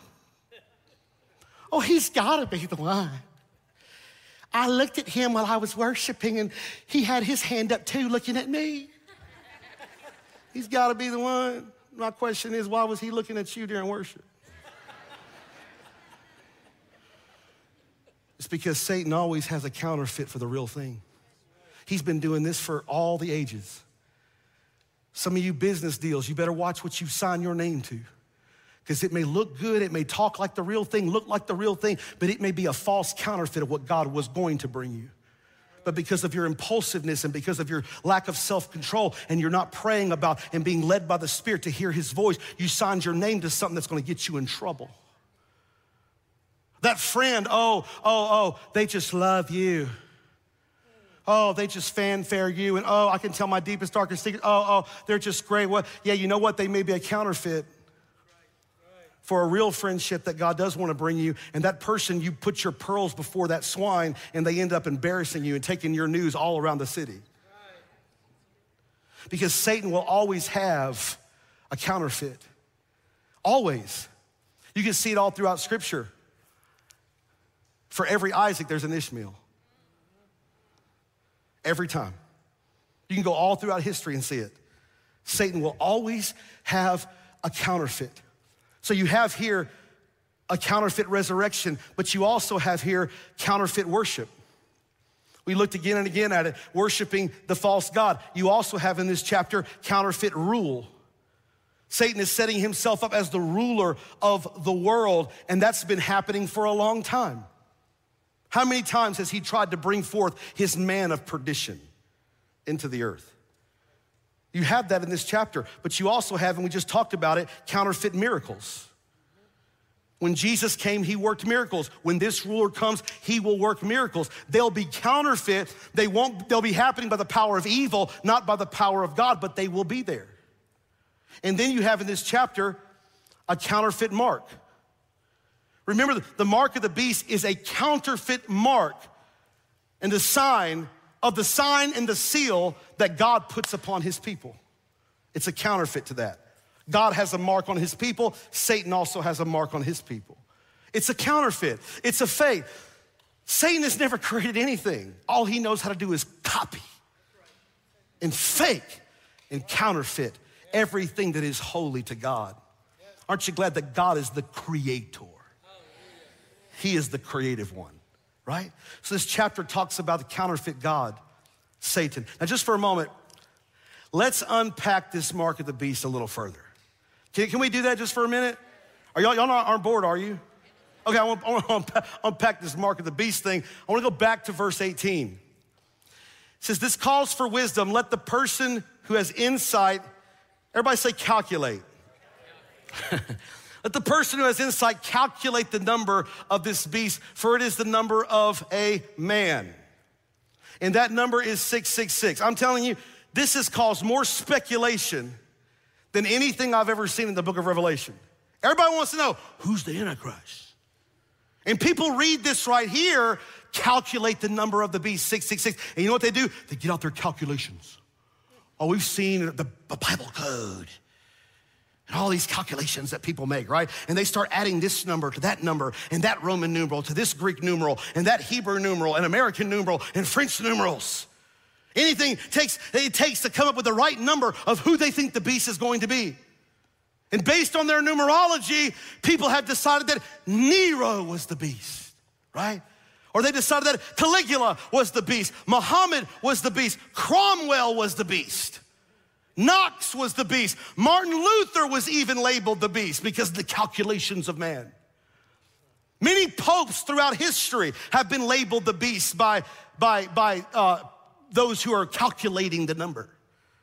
Oh, he's gotta be the one. I looked at him while I was worshiping and he had his hand up too, looking at me. He's gotta be the one. My question is, why was he looking at you during worship? It's because Satan always has a counterfeit for the real thing. He's been doing this for all the ages. Some of you business deals, you better watch what you sign your name to. Because it may look good, it may talk like the real thing, look like the real thing, but it may be a false counterfeit of what God was going to bring you. But because of your impulsiveness and because of your lack of self control, and you're not praying about and being led by the Spirit to hear His voice, you signed your name to something that's gonna get you in trouble. That friend, oh, oh, oh, they just love you. Oh, they just fanfare you, and oh, I can tell my deepest, darkest secret. Oh, oh, they're just great. What? Yeah, you know what? They may be a counterfeit for a real friendship that God does want to bring you. And that person, you put your pearls before that swine, and they end up embarrassing you and taking your news all around the city. Because Satan will always have a counterfeit. Always. You can see it all throughout Scripture. For every Isaac, there's an Ishmael. Every time. You can go all throughout history and see it. Satan will always have a counterfeit. So you have here a counterfeit resurrection, but you also have here counterfeit worship. We looked again and again at it, worshiping the false God. You also have in this chapter counterfeit rule. Satan is setting himself up as the ruler of the world, and that's been happening for a long time. How many times has he tried to bring forth his man of perdition into the earth? You have that in this chapter, but you also have, and we just talked about it, counterfeit miracles. When Jesus came, he worked miracles. When this ruler comes, he will work miracles. They'll be counterfeit. They won't, they'll be happening by the power of evil, not by the power of God, but they will be there. And then you have in this chapter a counterfeit mark. Remember, the mark of the beast is a counterfeit mark and a sign of the sign and the seal that God puts upon his people. It's a counterfeit to that. God has a mark on his people, Satan also has a mark on his people. It's a counterfeit, it's a fake. Satan has never created anything. All he knows how to do is copy and fake and counterfeit everything that is holy to God. Aren't you glad that God is the creator? He is the creative one, right? So this chapter talks about the counterfeit God, Satan. Now, just for a moment, let's unpack this mark of the beast a little further. Can, can we do that just for a minute? Are y'all, y'all not on board, are you? Okay, I want, to unpack this mark of the beast thing. I want to go back to verse 18. It says, This calls for wisdom. Let the person who has insight, everybody say calculate. Let the person who has insight calculate the number of this beast, for it is the number of a man. And that number is 666. I'm telling you, this has caused more speculation than anything I've ever seen in the book of Revelation. Everybody wants to know who's the Antichrist? And people read this right here, calculate the number of the beast, 666. And you know what they do? They get out their calculations. Oh, we've seen the, the Bible code and all these calculations that people make, right? And they start adding this number to that number and that Roman numeral to this Greek numeral and that Hebrew numeral and American numeral and French numerals. Anything takes, it takes to come up with the right number of who they think the beast is going to be. And based on their numerology, people have decided that Nero was the beast, right? Or they decided that Caligula was the beast, Muhammad was the beast, Cromwell was the beast. Knox was the beast. Martin Luther was even labeled the beast because of the calculations of man. Many popes throughout history have been labeled the beast by, by, by uh, those who are calculating the number,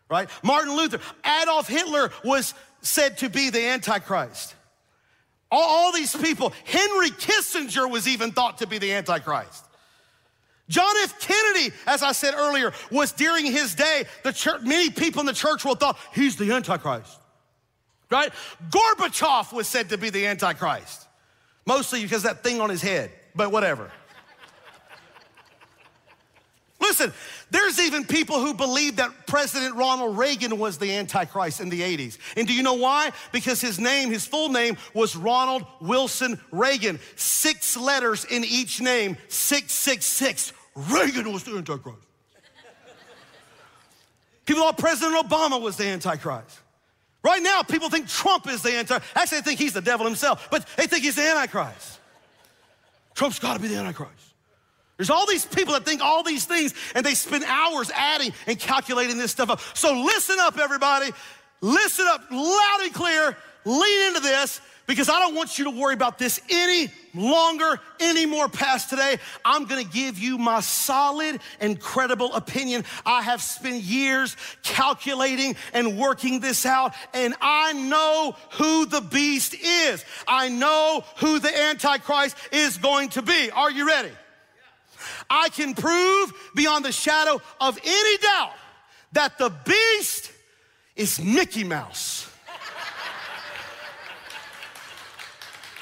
right? Martin Luther, Adolf Hitler was said to be the Antichrist. All, all these people. Henry Kissinger was even thought to be the Antichrist. John F. Kennedy, as I said earlier, was during his day, the church, many people in the church world thought he's the Antichrist. Right? Gorbachev was said to be the Antichrist. Mostly because that thing on his head, but whatever. Listen, there's even people who believe that President Ronald Reagan was the Antichrist in the 80s. And do you know why? Because his name, his full name was Ronald Wilson Reagan. Six letters in each name, 666. Reagan was the Antichrist. People thought President Obama was the Antichrist. Right now, people think Trump is the Antichrist. Actually, they think he's the devil himself, but they think he's the Antichrist. Trump's gotta be the Antichrist. There's all these people that think all these things and they spend hours adding and calculating this stuff up. So listen up, everybody. Listen up loud and clear. Lean into this because I don't want you to worry about this any longer, any more past today. I'm gonna give you my solid and credible opinion. I have spent years calculating and working this out, and I know who the beast is. I know who the Antichrist is going to be. Are you ready? I can prove beyond the shadow of any doubt that the beast is Mickey Mouse.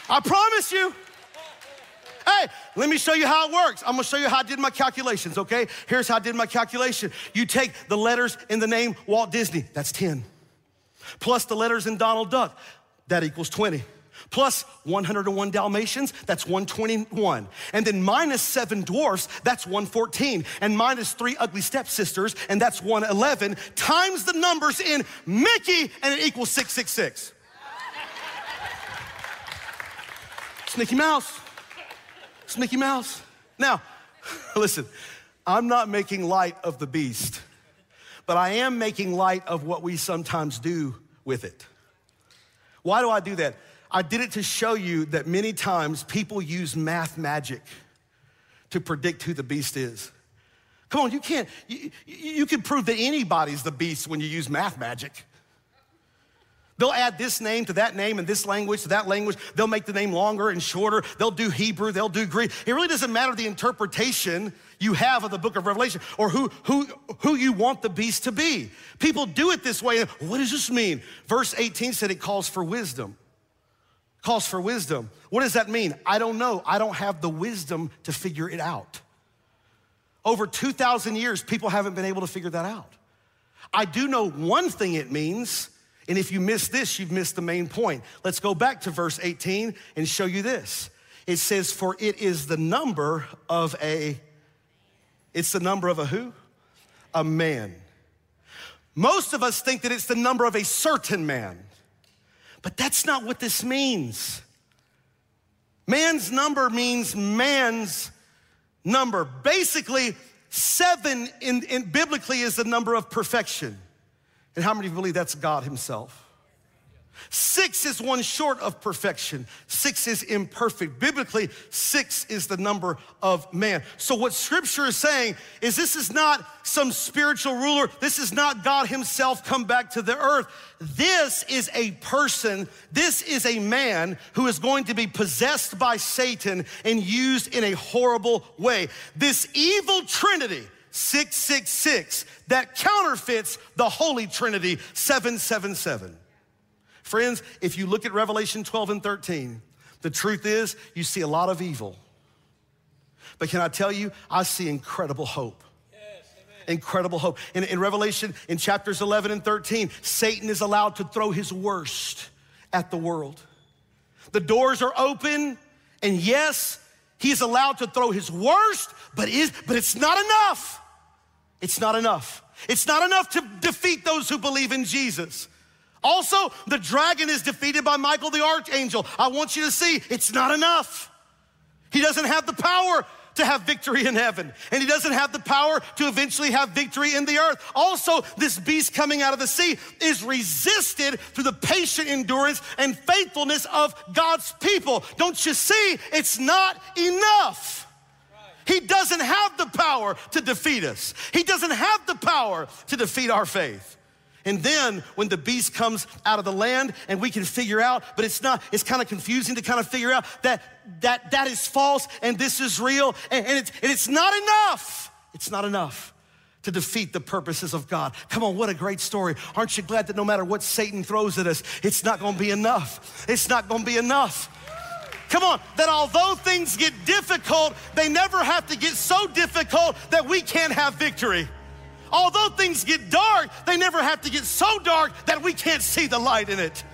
I promise you. Hey, let me show you how it works. I'm gonna show you how I did my calculations, okay? Here's how I did my calculation. You take the letters in the name Walt Disney, that's 10, plus the letters in Donald Duck, that equals 20 plus 101 Dalmatians, that's 121. And then minus seven dwarfs, that's 114. And minus three ugly stepsisters, and that's 111, times the numbers in Mickey, and it equals 666. It's Mickey Mouse. It's Mickey Mouse. Now, listen, I'm not making light of the beast, but I am making light of what we sometimes do with it. Why do I do that? I did it to show you that many times people use math magic to predict who the beast is. Come on, you can't, you, you can prove that anybody's the beast when you use math magic. They'll add this name to that name and this language to that language. They'll make the name longer and shorter. They'll do Hebrew, they'll do Greek. It really doesn't matter the interpretation you have of the book of Revelation or who, who, who you want the beast to be. People do it this way. What does this mean? Verse 18 said it calls for wisdom calls for wisdom. What does that mean? I don't know. I don't have the wisdom to figure it out. Over 2,000 years, people haven't been able to figure that out. I do know one thing it means, and if you miss this, you've missed the main point. Let's go back to verse 18 and show you this. It says, For it is the number of a, it's the number of a who? A man. Most of us think that it's the number of a certain man. But that's not what this means. Man's number means man's number. Basically, seven in, in, biblically is the number of perfection. And how many believe that's God Himself? Six is one short of perfection. Six is imperfect. Biblically, six is the number of man. So, what scripture is saying is this is not some spiritual ruler. This is not God Himself come back to the earth. This is a person, this is a man who is going to be possessed by Satan and used in a horrible way. This evil trinity, 666, that counterfeits the Holy Trinity, 777. Friends, if you look at Revelation 12 and 13, the truth is you see a lot of evil. But can I tell you, I see incredible hope. incredible hope. In, in Revelation, in chapters 11 and 13, Satan is allowed to throw his worst at the world. The doors are open, and yes, he is allowed to throw his worst, but, is, but it's not enough. It's not enough. It's not enough to defeat those who believe in Jesus. Also, the dragon is defeated by Michael the archangel. I want you to see it's not enough. He doesn't have the power to have victory in heaven, and he doesn't have the power to eventually have victory in the earth. Also, this beast coming out of the sea is resisted through the patient endurance and faithfulness of God's people. Don't you see? It's not enough. He doesn't have the power to defeat us. He doesn't have the power to defeat our faith. And then when the beast comes out of the land and we can figure out, but it's not, it's kind of confusing to kind of figure out that that, that is false and this is real and, and, it's, and it's not enough. It's not enough to defeat the purposes of God. Come on, what a great story. Aren't you glad that no matter what Satan throws at us, it's not gonna be enough? It's not gonna be enough. Come on, that although things get difficult, they never have to get so difficult that we can't have victory. Although things get dark, they never have to get so dark that we can't see the light in it.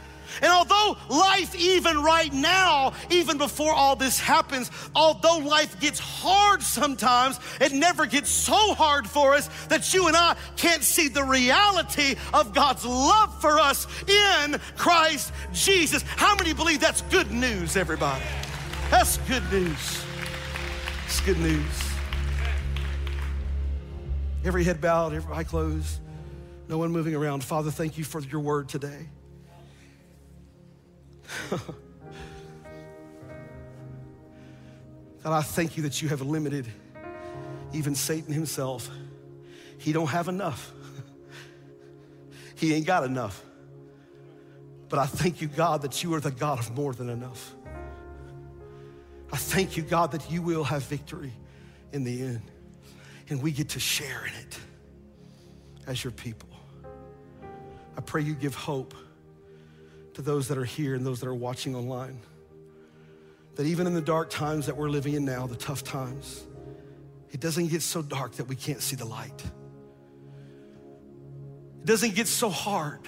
And although life, even right now, even before all this happens, although life gets hard sometimes, it never gets so hard for us that you and I can't see the reality of God's love for us in Christ Jesus. How many believe that's good news, everybody? That's good news. It's good news. Every head bowed, every eye closed, no one moving around. Father, thank you for your word today. God, I thank you that you have limited even Satan himself. He don't have enough. he ain't got enough. But I thank you, God, that you are the God of more than enough. I thank you, God, that you will have victory in the end. And we get to share in it as your people. I pray you give hope to those that are here and those that are watching online. That even in the dark times that we're living in now, the tough times, it doesn't get so dark that we can't see the light. It doesn't get so hard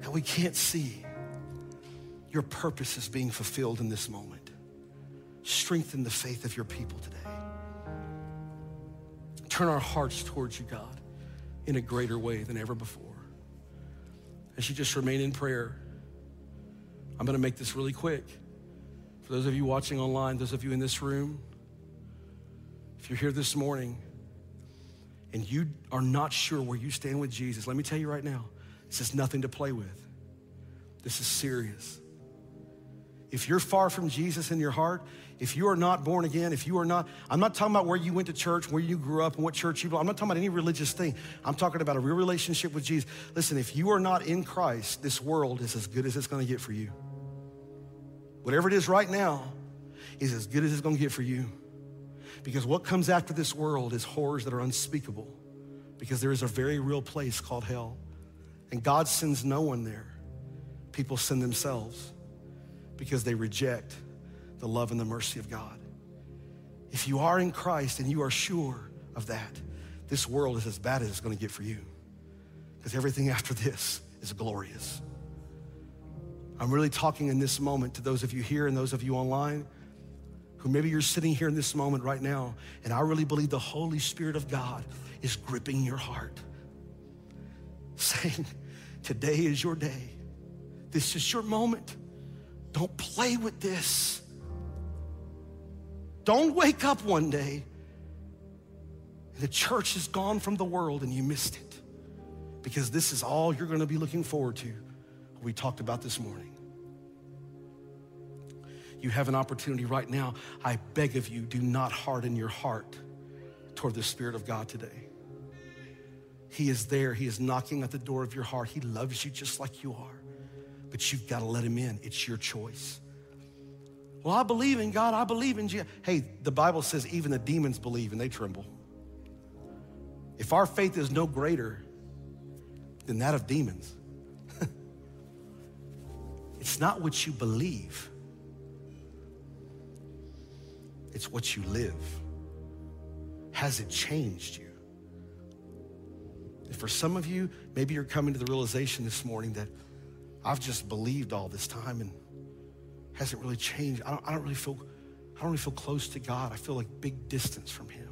that we can't see your purpose is being fulfilled in this moment. Strengthen the faith of your people today. Turn our hearts towards you, God, in a greater way than ever before as you just remain in prayer. I'm going to make this really quick. For those of you watching online, those of you in this room, if you're here this morning and you are not sure where you stand with Jesus, let me tell you right now, this is nothing to play with. This is serious. If you're far from Jesus in your heart, if you are not born again, if you are not, I'm not talking about where you went to church, where you grew up, and what church you belong. I'm not talking about any religious thing. I'm talking about a real relationship with Jesus. Listen, if you are not in Christ, this world is as good as it's gonna get for you. Whatever it is right now is as good as it's gonna get for you. Because what comes after this world is horrors that are unspeakable. Because there is a very real place called hell. And God sends no one there. People send themselves because they reject the love and the mercy of God. If you are in Christ and you are sure of that, this world is as bad as it's going to get for you. Because everything after this is glorious. I'm really talking in this moment to those of you here and those of you online who maybe you're sitting here in this moment right now, and I really believe the Holy Spirit of God is gripping your heart, saying, Today is your day. This is your moment. Don't play with this. Don't wake up one day and the church is gone from the world and you missed it because this is all you're going to be looking forward to. We talked about this morning. You have an opportunity right now. I beg of you, do not harden your heart toward the Spirit of God today. He is there. He is knocking at the door of your heart. He loves you just like you are, but you've got to let Him in. It's your choice. Well, I believe in God. I believe in Jesus. Hey, the Bible says even the demons believe and they tremble. If our faith is no greater than that of demons, it's not what you believe, it's what you live. Has it changed you? And for some of you, maybe you're coming to the realization this morning that I've just believed all this time and hasn't really changed. I don't, I don't really feel, I don't really feel close to God. I feel like big distance from Him.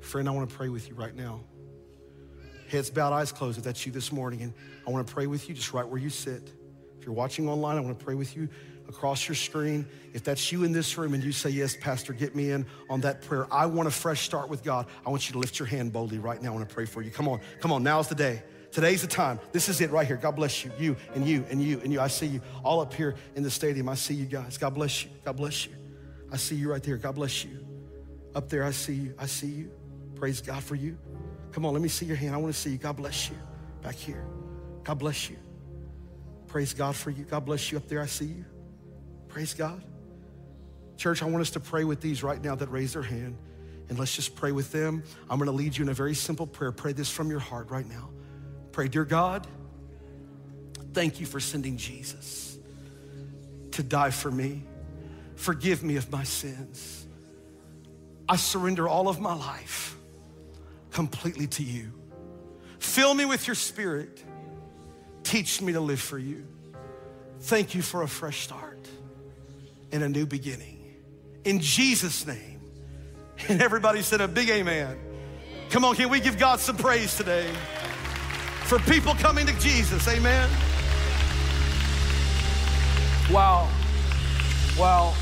Friend, I want to pray with you right now. Heads bowed, eyes closed, if that's you this morning. And I want to pray with you just right where you sit. If you're watching online, I want to pray with you across your screen. If that's you in this room and you say, Yes, Pastor, get me in on that prayer. I want a fresh start with God. I want you to lift your hand boldly right now. I want to pray for you. Come on, come on, now's the day. Today's the time. This is it right here. God bless you. You and you and you and you. I see you all up here in the stadium. I see you guys. God bless you. God bless you. I see you right there. God bless you. Up there, I see you. I see you. Praise God for you. Come on, let me see your hand. I want to see you. God bless you. Back here. God bless you. Praise God for you. God bless you up there. I see you. Praise God. Church, I want us to pray with these right now that raise their hand. And let's just pray with them. I'm going to lead you in a very simple prayer. Pray this from your heart right now. Pray, Dear God, thank you for sending Jesus to die for me. Forgive me of my sins. I surrender all of my life completely to you. Fill me with your spirit. Teach me to live for you. Thank you for a fresh start and a new beginning. In Jesus' name. And everybody said a big amen. Come on, can we give God some praise today for people coming to Jesus? Amen. Wow. Wow.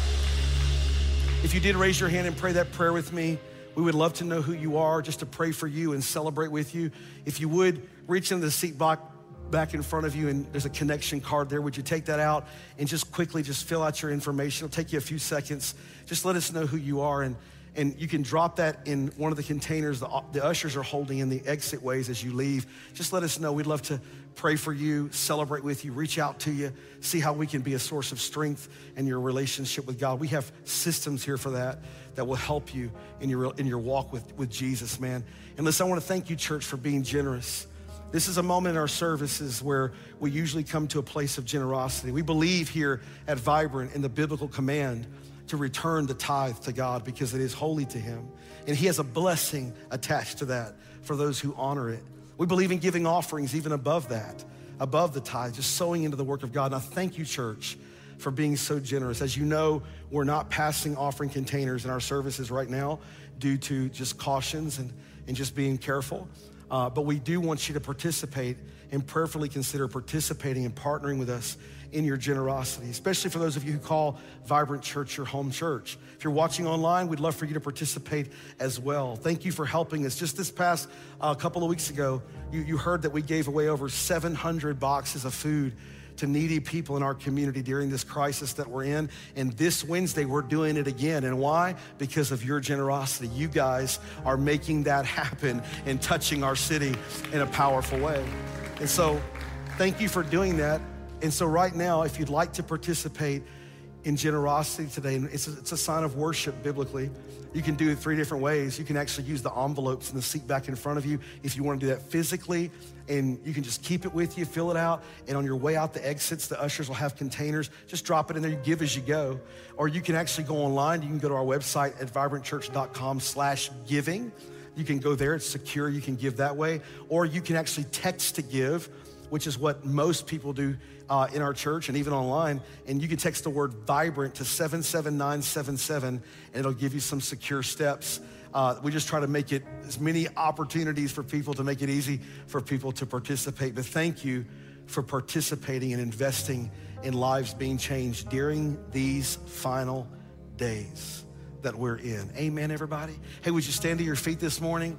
If you did raise your hand and pray that prayer with me, we would love to know who you are, just to pray for you and celebrate with you. If you would, reach into the seat box back in front of you and there's a connection card there. Would you take that out and just quickly just fill out your information? It'll take you a few seconds. Just let us know who you are and and you can drop that in one of the containers the, the ushers are holding in the exit ways as you leave. Just let us know. We'd love to pray for you, celebrate with you, reach out to you, see how we can be a source of strength in your relationship with God. We have systems here for that that will help you in your, in your walk with, with Jesus, man. And listen, I want to thank you, church, for being generous. This is a moment in our services where we usually come to a place of generosity. We believe here at Vibrant in the biblical command to return the tithe to God because it is holy to Him. And He has a blessing attached to that for those who honor it. We believe in giving offerings even above that, above the tithe, just sowing into the work of God. And I thank you, church, for being so generous. As you know, we're not passing offering containers in our services right now due to just cautions and, and just being careful. Uh, but we do want you to participate and prayerfully consider participating and partnering with us in your generosity, especially for those of you who call Vibrant Church your home church. If you're watching online, we'd love for you to participate as well. Thank you for helping us. Just this past uh, couple of weeks ago, you, you heard that we gave away over 700 boxes of food to needy people in our community during this crisis that we're in. And this Wednesday, we're doing it again. And why? Because of your generosity. You guys are making that happen and touching our city in a powerful way. And so, thank you for doing that. And so, right now, if you'd like to participate in generosity today, and it's a, it's a sign of worship biblically, you can do it three different ways. You can actually use the envelopes in the seat back in front of you if you want to do that physically, and you can just keep it with you, fill it out, and on your way out the exits, the ushers will have containers. Just drop it in there, you give as you go. Or you can actually go online. You can go to our website at vibrantchurch.com slash giving. You can go there, it's secure, you can give that way. Or you can actually text to give, which is what most people do uh, in our church and even online. And you can text the word vibrant to 77977 and it'll give you some secure steps. Uh, we just try to make it as many opportunities for people to make it easy for people to participate. But thank you for participating and investing in lives being changed during these final days that we're in. Amen, everybody. Hey, would you stand to your feet this morning?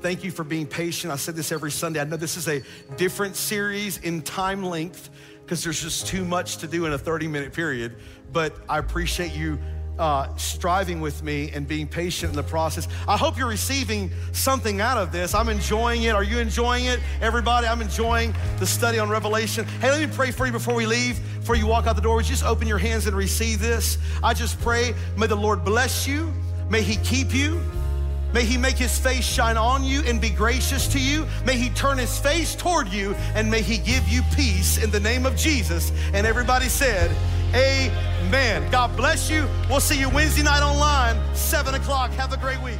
Thank you for being patient. I said this every Sunday. I know this is a different series in time length because there's just too much to do in a 30 minute period. But I appreciate you uh, striving with me and being patient in the process. I hope you're receiving something out of this. I'm enjoying it. Are you enjoying it? Everybody, I'm enjoying the study on Revelation. Hey, let me pray for you before we leave, before you walk out the door. Just open your hands and receive this? I just pray, may the Lord bless you. May He keep you. May he make his face shine on you and be gracious to you. May he turn his face toward you and may he give you peace in the name of Jesus. And everybody said, Amen. God bless you. We'll see you Wednesday night online, 7 o'clock. Have a great week.